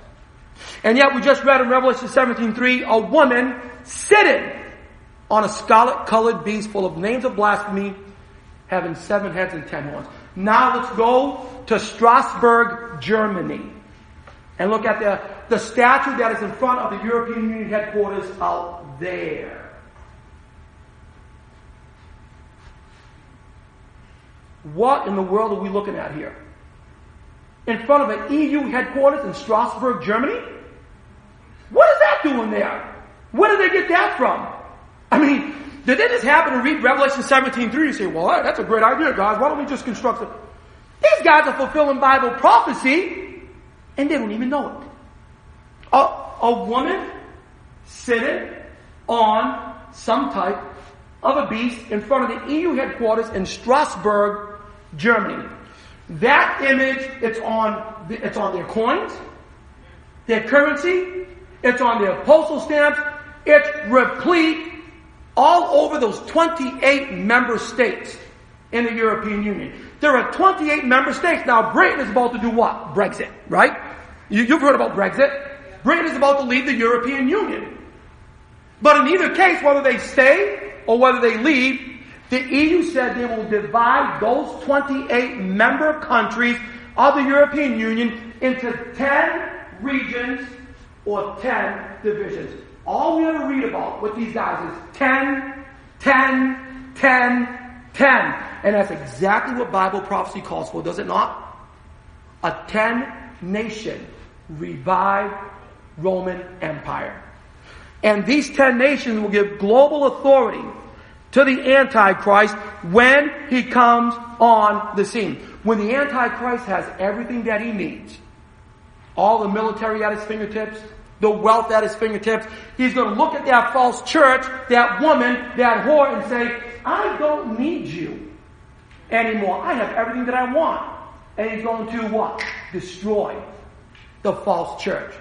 And yet we just read in Revelation 17:3 a woman sitting on a scarlet colored beast full of names of blasphemy, having seven heads and ten horns. Now let's go to Strasbourg, Germany, and look at the, the statue that is in front of the European Union headquarters out there. What in the world are we looking at here? In front of an EU headquarters in Strasbourg, Germany? What is that doing there? Where did they get that from? I mean, did they just happen to read Revelation 17 3 and say, well, that's a great idea, guys. Why don't we just construct it? These guys are fulfilling Bible prophecy and they don't even know it. A, a woman sitting on some type of a beast in front of the EU headquarters in Strasbourg, Germany. That image, it's on, it's on their coins, their currency, it's on their postal stamps, it's replete all over those 28 member states in the European Union. There are 28 member states. Now, Britain is about to do what? Brexit, right? You, have heard about Brexit. Britain is about to leave the European Union. But in either case, whether they stay or whether they leave, the EU said they will divide those 28 member countries of the European Union into 10 regions or 10 divisions. All we ever read about with these guys is 10, 10, 10, 10. And that's exactly what Bible prophecy calls for, does it not? A 10 nation revived Roman Empire. And these 10 nations will give global authority to the Antichrist when he comes on the scene. When the Antichrist has everything that he needs all the military at his fingertips, the wealth at his fingertips. He's going to look at that false church, that woman, that whore, and say, I don't need you anymore. I have everything that I want. And he's going to what? Destroy the false church.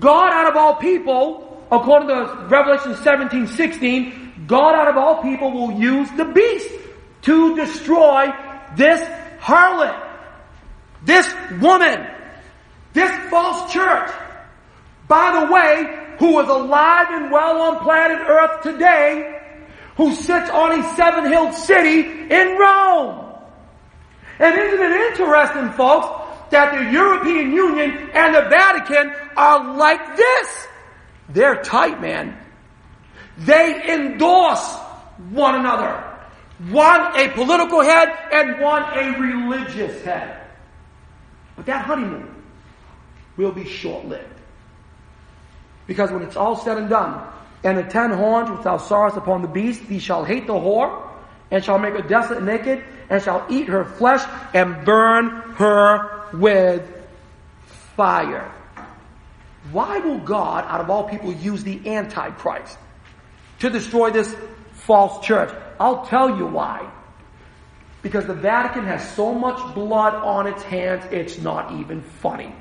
God out of all people, according to Revelation 17, 16, God out of all people will use the beast to destroy this harlot, this woman, this false church. By the way, who is alive and well on planet earth today, who sits on a seven hilled city in Rome. And isn't it interesting, folks, that the European Union and the Vatican are like this? They're tight, man. They endorse one another. One a political head and one a religious head. But that honeymoon will be short lived. Because when it's all said and done, and the ten horns which thou sawest upon the beast, thee shall hate the whore, and shall make her desolate naked, and shall eat her flesh, and burn her with fire. Why will God, out of all people, use the Antichrist to destroy this false church? I'll tell you why. Because the Vatican has so much blood on its hands, it's not even funny.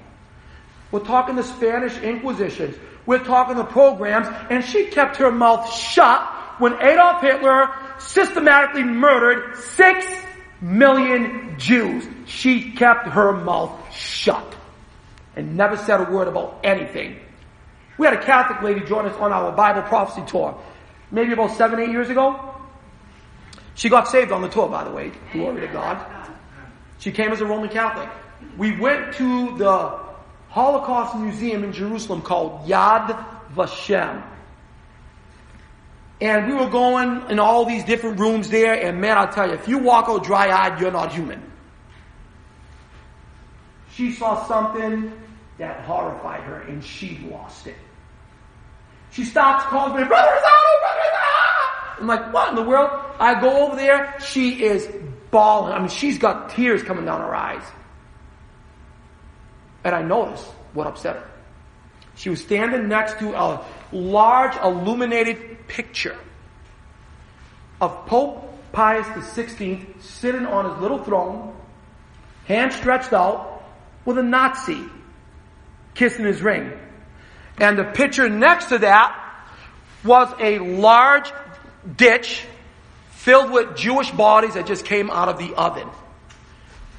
We're talking the Spanish Inquisitions. We're talking the programs, and she kept her mouth shut when Adolf Hitler systematically murdered six million Jews. She kept her mouth shut and never said a word about anything. We had a Catholic lady join us on our Bible prophecy tour, maybe about seven, eight years ago. She got saved on the tour, by the way. Glory to God. She came as a Roman Catholic. We went to the Holocaust Museum in Jerusalem called Yad Vashem. And we were going in all these different rooms there, and man, I'll tell you, if you walk out dry eyed, you're not human. She saw something that horrified her, and she lost it. She stops, calls me, Brother Rosado, Brother Rosado! I'm like, what in the world? I go over there, she is bawling. I mean, she's got tears coming down her eyes. And I notice what upset her. She was standing next to a large illuminated picture of Pope Pius XVI sitting on his little throne, hand stretched out, with a Nazi kissing his ring. And the picture next to that was a large ditch filled with Jewish bodies that just came out of the oven.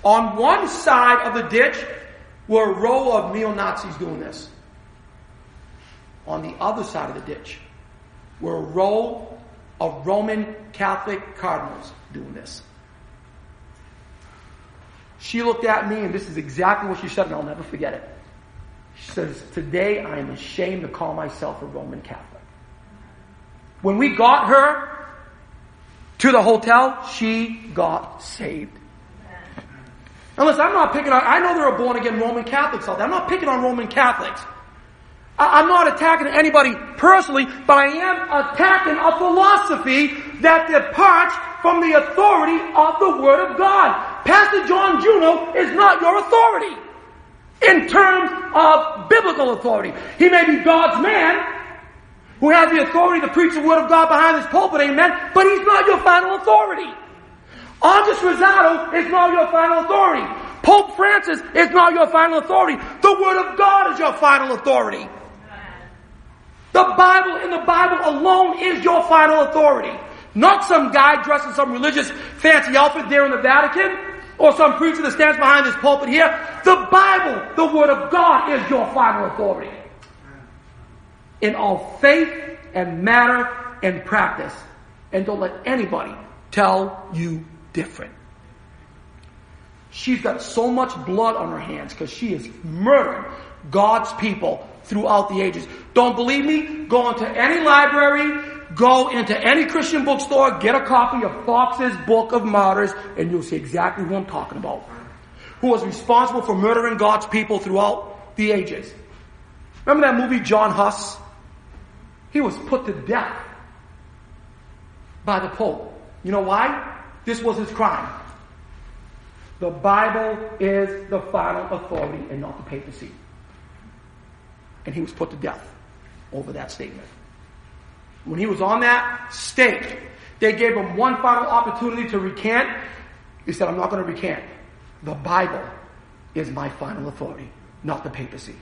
On one side of the ditch were a row of neo Nazis doing this on the other side of the ditch were a row of Roman Catholic cardinals doing this. She looked at me, and this is exactly what she said, and I'll never forget it. She says, Today I am ashamed to call myself a Roman Catholic. When we got her to the hotel, she got saved. Unless I'm not picking on, I know there are born again Roman Catholics out there. I'm not picking on Roman Catholics. I'm not attacking anybody personally, but I am attacking a philosophy that departs from the authority of the Word of God. Pastor John Juno is not your authority in terms of biblical authority. He may be God's man who has the authority to preach the Word of God behind his pulpit, amen, but he's not your final authority. August Rosado is not your final authority. Pope Francis is not your final authority. The Word of God is your final authority. The Bible and the Bible alone is your final authority. Not some guy dressed in some religious fancy outfit there in the Vatican or some preacher that stands behind this pulpit here. The Bible, the Word of God, is your final authority. In all faith and matter and practice. And don't let anybody tell you different. She's got so much blood on her hands because she is murdering God's people throughout the ages. Don't believe me? Go into any library, go into any Christian bookstore, get a copy of Fox's Book of Martyrs, and you'll see exactly who I'm talking about. Who was responsible for murdering God's people throughout the ages. Remember that movie, John Huss? He was put to death by the Pope. You know why? This was his crime. The Bible is the final authority and not the papacy. and he was put to death over that statement. When he was on that stake, they gave him one final opportunity to recant. He said, I'm not going to recant. The Bible is my final authority, not the papacy.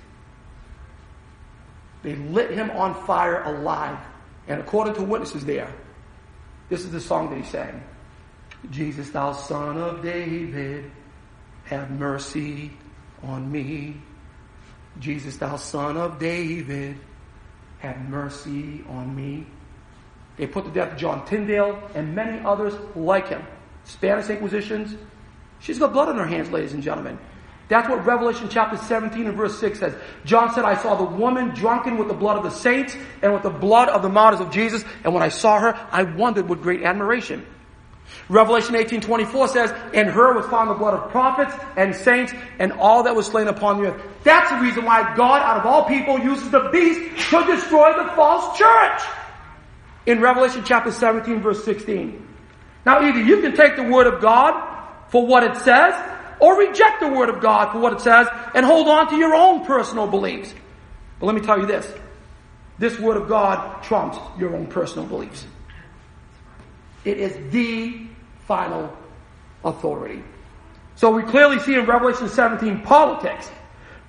They lit him on fire alive. And according to witnesses there, this is the song that he sang Jesus, thou son of David, have mercy on me. Jesus, thou son of David, have mercy on me. They put to death John Tyndale and many others like him. Spanish Inquisitions. She's got blood on her hands, ladies and gentlemen. That's what Revelation chapter 17 and verse 6 says. John said, I saw the woman drunken with the blood of the saints and with the blood of the martyrs of Jesus. And when I saw her, I wondered with great admiration. Revelation 18:24 says, "In her was found the blood of prophets and saints and all that was slain upon the earth." That's the reason why God, out of all people, uses the beast to destroy the false church. In Revelation chapter 17, verse 16. Now, either you can take the word of God for what it says, or reject the word of God for what it says, and hold on to your own personal beliefs. But let me tell you this: this word of God trumps your own personal beliefs. It is the final authority. So we clearly see in Revelation 17 politics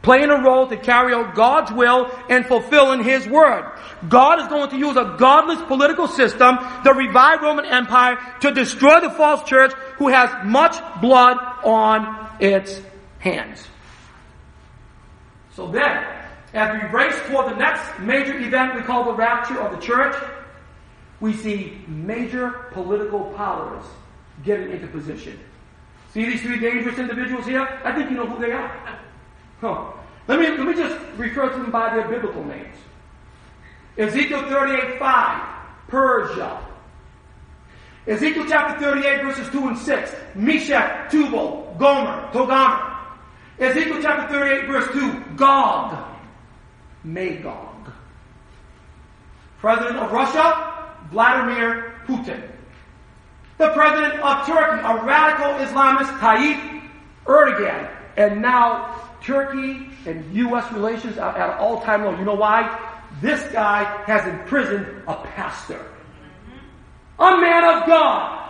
playing a role to carry out God's will and fulfilling His word. God is going to use a godless political system, the revived Roman Empire, to destroy the false church who has much blood on its hands. So then, as we race toward the next major event we call the rapture of the church, we see major political powers getting into position. See these three dangerous individuals here? I think you know who they are. <laughs> Huh. Let me, let me just refer to them by their biblical names. Ezekiel 38 5, Persia. Ezekiel chapter 38, verses 2 and 6, Meshech, Tubal, Gomer, Togarmah. Ezekiel chapter 38, verse 2, Gog, Magog. President of Russia, Vladimir Putin. The president of Turkey, a radical Islamist, Tayyip Erdogan. And now Turkey and U.S. relations are at an all-time low. You know why? This guy has imprisoned a pastor. A man of God.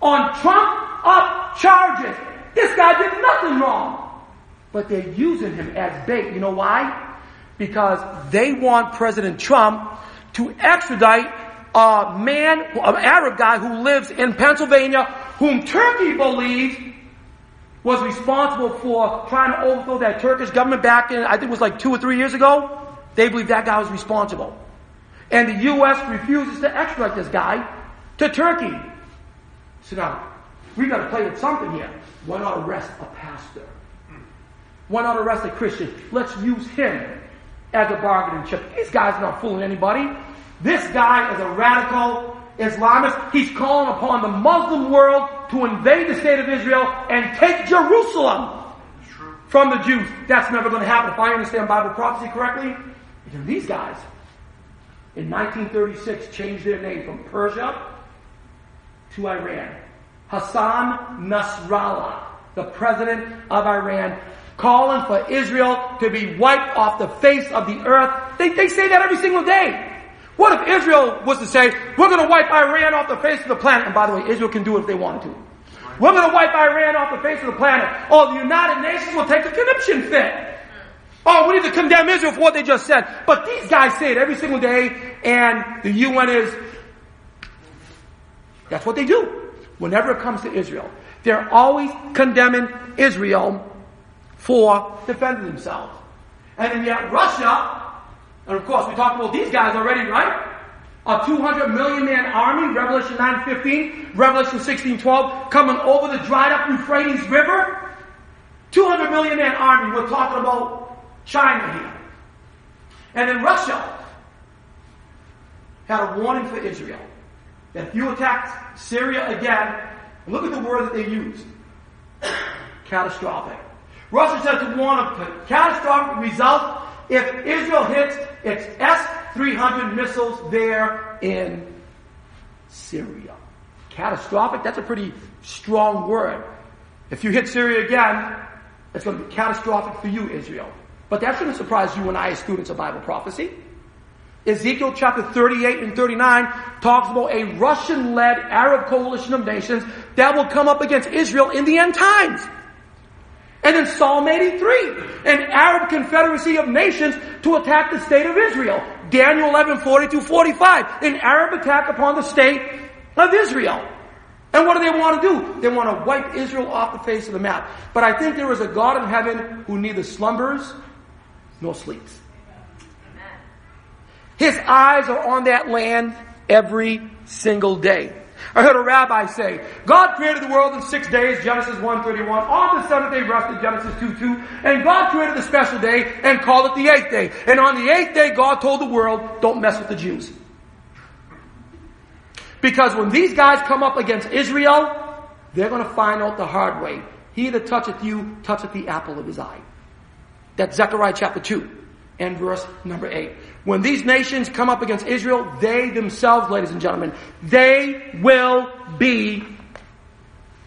On Trump up charges. This guy did nothing wrong. But they're using him as bait. You know why? Because they want President Trump to extradite a man, an Arab guy who lives in Pennsylvania, whom Turkey believes was responsible for trying to overthrow that Turkish government back in, I think it was like two or three years ago. They believe that guy was responsible. And the U.S. refuses to extradite this guy to Turkey. So now, we got to play with something here. Why not arrest a pastor? Why not arrest a Christian? Let's use him as a bargaining chip. These guys are not fooling anybody. This guy is a radical Islamist. He's calling upon the Muslim world to invade the state of Israel and take Jerusalem from the Jews. That's never going to happen. If I understand Bible prophecy correctly, these guys in 1936 changed their name from Persia to Iran. Hassan Nasrallah, the president of Iran, calling for Israel to be wiped off the face of the earth. They, they say that every single day. What if Israel was to say, we're going to wipe Iran off the face of the planet? And by the way, Israel can do it if they wanted to. We're going to wipe Iran off the face of the planet. Oh, the United Nations will take a conniption fit. Oh, we need to condemn Israel for what they just said. But these guys say it every single day, and the UN is, that's what they do. Whenever it comes to Israel, they're always condemning Israel for defending themselves. And then yet Russia and of course, we talked about these guys already, right? A 200 million man army, Revelation 9:15, Revelation 16:12, coming over the dried up Euphrates River. 200 million man army. We're talking about China here. And then Russia had a warning for Israel that if you attack Syria again, look at the word that they used. <coughs> catastrophic. Russia said to warn of catastrophic results if Israel hits its S-300 missiles there in Syria. Catastrophic, that's a pretty strong word. If you hit Syria again, it's going to be catastrophic for you, Israel. But that shouldn't surprise you and I as students of Bible prophecy. Ezekiel chapter 38 and 39 talks about a Russian-led Arab coalition of nations that will come up against Israel in the end times. And in Psalm 83, an Arab confederacy of nations to attack the state of Israel. Daniel 11, 42, 45, an Arab attack upon the state of Israel. And what do they want to do? They want to wipe Israel off the face of the map. But I think there is a God in heaven who neither slumbers nor sleeps. His eyes are on that land every single day. I heard a rabbi say, God created the world in six days, Genesis 1.31. On the seventh day rested, Genesis 2.2. And God created the special day and called it the eighth day. And on the eighth day, God told the world, don't mess with the Jews. Because when these guys come up against Israel, they're going to find out the hard way. He that toucheth you, toucheth the apple of his eye. That's Zechariah chapter 2 and verse number 8. When these nations come up against Israel, they themselves, ladies and gentlemen, they will be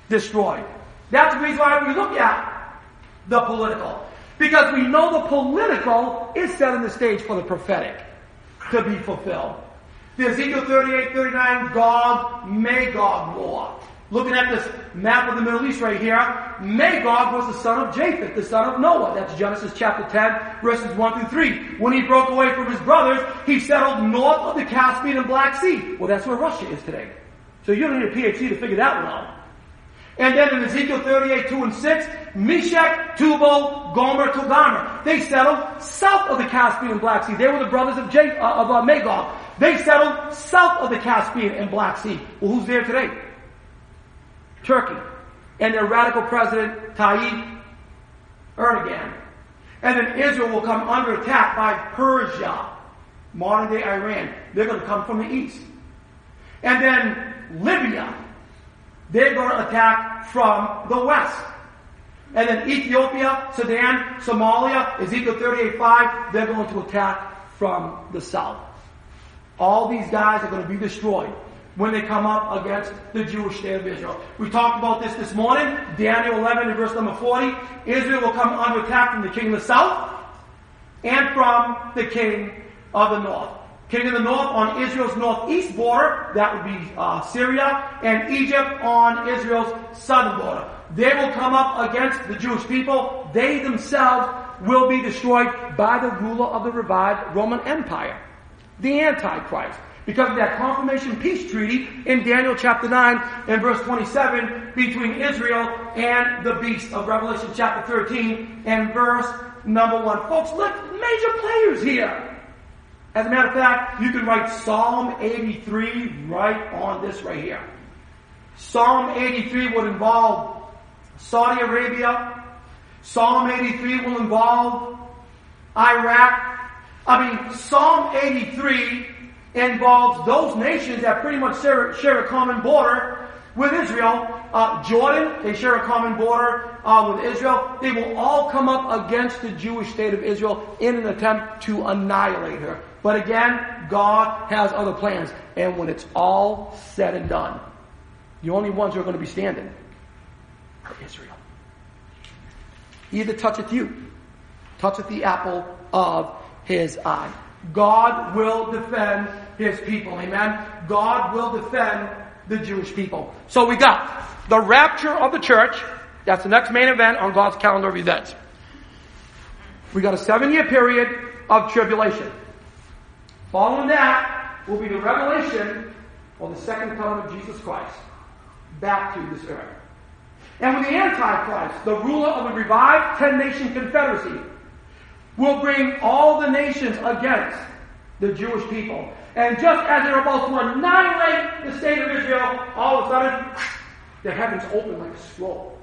destroyed. That's the reason why we look at the political. Because we know the political is setting the stage for the prophetic to be fulfilled. The Ezekiel 38, 39, Gog, Magog war. Looking at this map of the Middle East right here, Magog was the son of Japheth, the son of Noah. That's Genesis chapter 10, verses 1 through 3. When he broke away from his brothers, he settled north of the Caspian and Black Sea. Well, that's where Russia is today. So you don't need a PhD to figure that one out. And then in Ezekiel 38, 2 and 6, Meshech, Tubal, Gomer, Togarmah. They settled south of the Caspian and Black Sea. They were the brothers of, J- uh, of uh, Magog. They settled south of the Caspian and Black Sea. Well, who's there today? Turkey, and their radical president, Tayyip Erdogan. And then Israel will come under attack by Persia, modern day Iran. They're going to come from the east. And then Libya, they're going to attack from the west. And then Ethiopia, Sudan, Somalia, Ezekiel 38:5, they're going to attack from the south. All these guys are going to be destroyed when they come up against the Jewish state of Israel. We talked about this this morning, Daniel 11 and verse number 40. Israel will come under attack from the king of the south and from the king of the north. King of the north on Israel's northeast border, that would be uh, Syria, and Egypt on Israel's southern border. They will come up against the Jewish people. They themselves will be destroyed by the ruler of the revived Roman Empire, the Antichrist because of that confirmation peace treaty in Daniel chapter 9 and verse 27 between Israel and the beast of Revelation chapter 13 and verse number 1. Folks, look, major players here. As a matter of fact, you can write Psalm 83 right on this right here. Psalm 83 would involve Saudi Arabia. Psalm 83 will involve Iraq. I mean, Psalm 83 involves those nations that pretty much share, share a common border with Israel. Uh, Jordan, they share a common border uh, with Israel. They will all come up against the Jewish state of Israel in an attempt to annihilate her. But again, God has other plans. And when it's all said and done, the only ones who are going to be standing are Israel. He that toucheth you, toucheth the apple of his eye. God will defend his people. Amen. God will defend the Jewish people. So we got the rapture of the church. That's the next main event on God's calendar of events. We got a seven year period of tribulation. Following that will be the revelation of the second coming of Jesus Christ back to this earth. And with the Antichrist, the ruler of the revived ten nation confederacy, will bring all the nations against the Jewish people. And just as they're about to annihilate the state of Israel, all of a sudden, the heavens open like a scroll.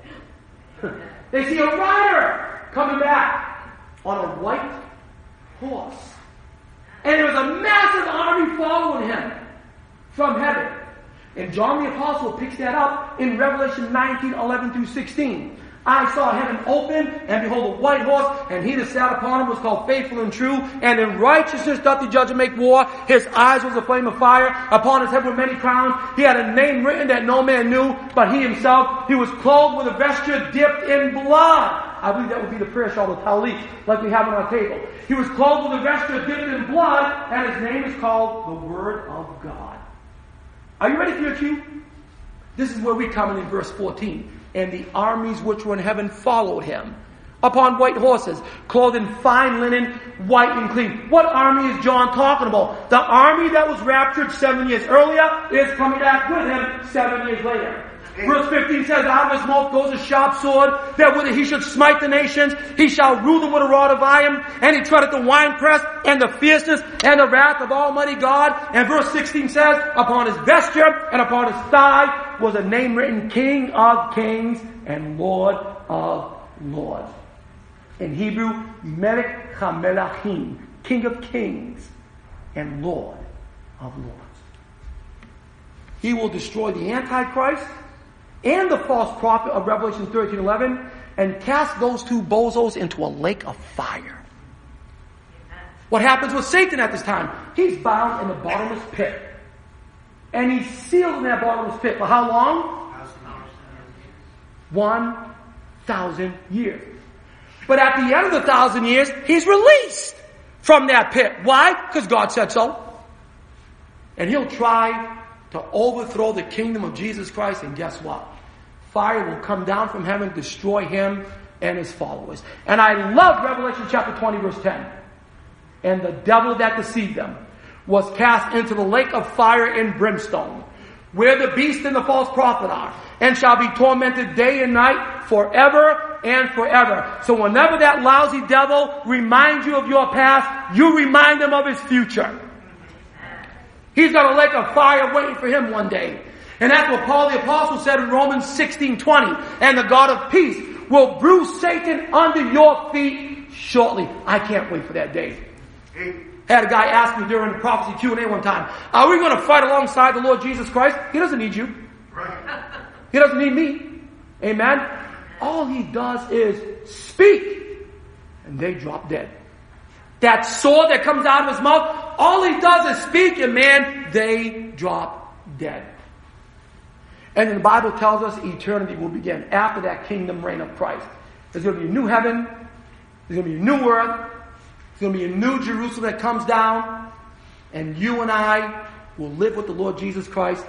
<laughs> they see a rider coming back on a white horse. And there was a massive army following him from heaven. And John the Apostle picks that up in Revelation 19, 11 through 16. I saw heaven open, and behold, a white horse, and he that sat upon him was called faithful and true, and in righteousness doth the judge and make war. His eyes was a flame of fire, upon his head were many crowns. He had a name written that no man knew, but he himself, he was clothed with a vesture dipped in blood. I believe that would be the prayer shawl, the talit, like we have on our table. He was clothed with a vesture dipped in blood, and his name is called the Word of God. Are you ready for your cue? This is where we come in in verse 14. And the armies which were in heaven followed him upon white horses, clothed in fine linen, white and clean. What army is John talking about? The army that was raptured seven years earlier is coming back with him seven years later. Verse 15 says, Out of his mouth goes a sharp sword, that with it he should smite the nations. He shall rule them with a rod of iron, and he treadeth the winepress, and the fierceness, and the wrath of Almighty God. And verse 16 says, Upon his vesture, and upon his thigh, was a name written, King of kings, and Lord of lords. In Hebrew, Melech HaMelachim, King of kings, and Lord of lords. He will destroy the Antichrist, and the false prophet of Revelation 13 11 and cast those two bozos into a lake of fire. What happens with Satan at this time? He's bound in the bottomless pit. And he's sealed in that bottomless pit for how long? One thousand years. But at the end of the thousand years, he's released from that pit. Why? Because God said so. And he'll try to overthrow the kingdom of Jesus Christ, and guess what? Fire will come down from heaven, destroy him and his followers. And I love Revelation chapter 20, verse 10. And the devil that deceived them was cast into the lake of fire and brimstone, where the beast and the false prophet are, and shall be tormented day and night forever and forever. So whenever that lousy devil reminds you of your past, you remind him of his future. He's got a lake of fire waiting for him one day. And that's what Paul the Apostle said in Romans 16 20. And the God of peace will bruise Satan under your feet shortly. I can't wait for that day. Had a guy ask me during the prophecy Q&A one time, are we going to fight alongside the Lord Jesus Christ? He doesn't need you. Right. He doesn't need me. Amen. All he does is speak and they drop dead. That sword that comes out of his mouth, all he does is speak and man, they drop dead. And the Bible tells us eternity will begin after that kingdom reign of Christ. There's going to be a new heaven. There's going to be a new earth. There's going to be a new Jerusalem that comes down. And you and I will live with the Lord Jesus Christ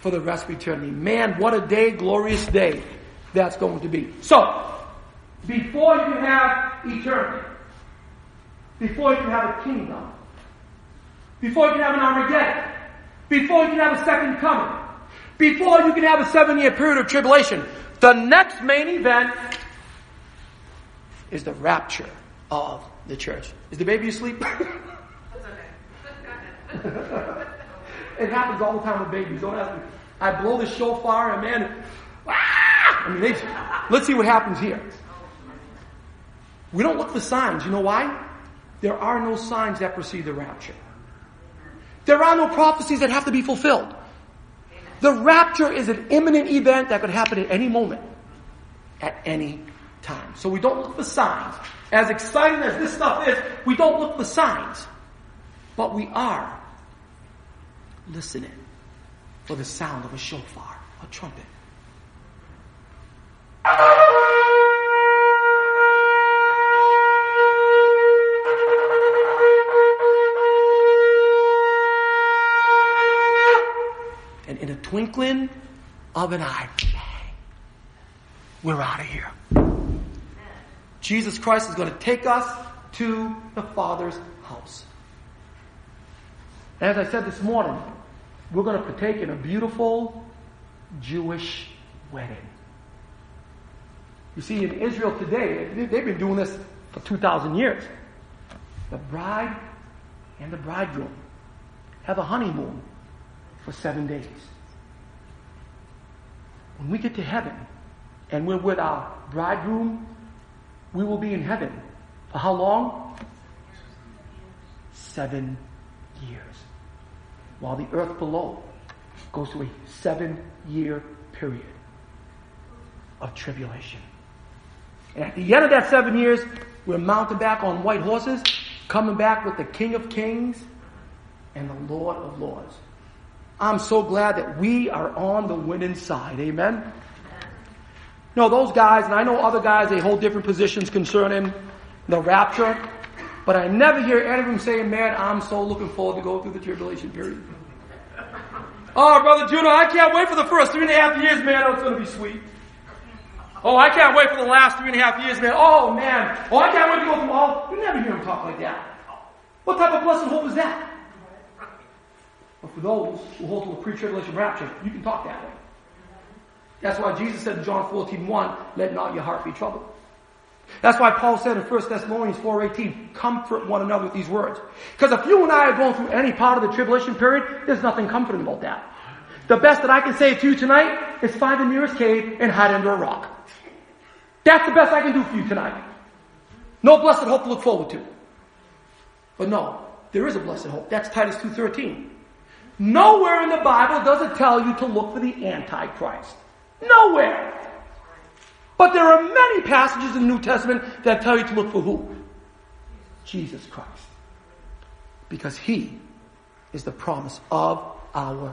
for the rest of eternity. Man, what a day, glorious day that's going to be. So, before you have eternity, before you can have a kingdom, before you can have an Armageddon, before you can have a second coming, before you can have a seven year period of tribulation, the next main event is the rapture of the church. Is the baby asleep? <laughs> it happens all the time with babies. Don't ask me. I blow the shofar and man, ah! I mean, they, let's see what happens here. We don't look for signs. You know why? There are no signs that precede the rapture. There are no prophecies that have to be fulfilled. The rapture is an imminent event that could happen at any moment, at any time. So we don't look for signs. As exciting as this stuff is, we don't look for signs. But we are listening for the sound of a shofar, a trumpet. Twinkling of an eye, we're out of here. Jesus Christ is going to take us to the Father's house. As I said this morning, we're going to partake in a beautiful Jewish wedding. You see, in Israel today, they've been doing this for 2,000 years. The bride and the bridegroom have a honeymoon for seven days. When we get to heaven and we're with our bridegroom, we will be in heaven. For how long? Seven years. While the earth below goes through a seven year period of tribulation. And at the end of that seven years, we're mounted back on white horses, coming back with the King of Kings and the Lord of Lords. I'm so glad that we are on the winning side. Amen. No, those guys, and I know other guys, they hold different positions concerning the rapture, but I never hear any of them saying, man, I'm so looking forward to go through the tribulation period. Oh, Brother Juno, I can't wait for the first three and a half years, man. Oh, it's going to be sweet. Oh, I can't wait for the last three and a half years, man. Oh, man. Oh, I can't wait to go through all. You never hear him talk like that. What type of blessed hope is that? But for those who hold to the pre-tribulation rapture, you can talk that way. That's why Jesus said in John 14, 1, let not your heart be troubled. That's why Paul said in 1 Thessalonians 4.18, comfort one another with these words. Because if you and I are going through any part of the tribulation period, there's nothing comforting about that. The best that I can say to you tonight is find the nearest cave and hide under a rock. That's the best I can do for you tonight. No blessed hope to look forward to. But no, there is a blessed hope. That's Titus 2.13. Nowhere in the Bible does it tell you to look for the Antichrist. Nowhere. But there are many passages in the New Testament that tell you to look for who? Jesus Christ. Because he is the promise of our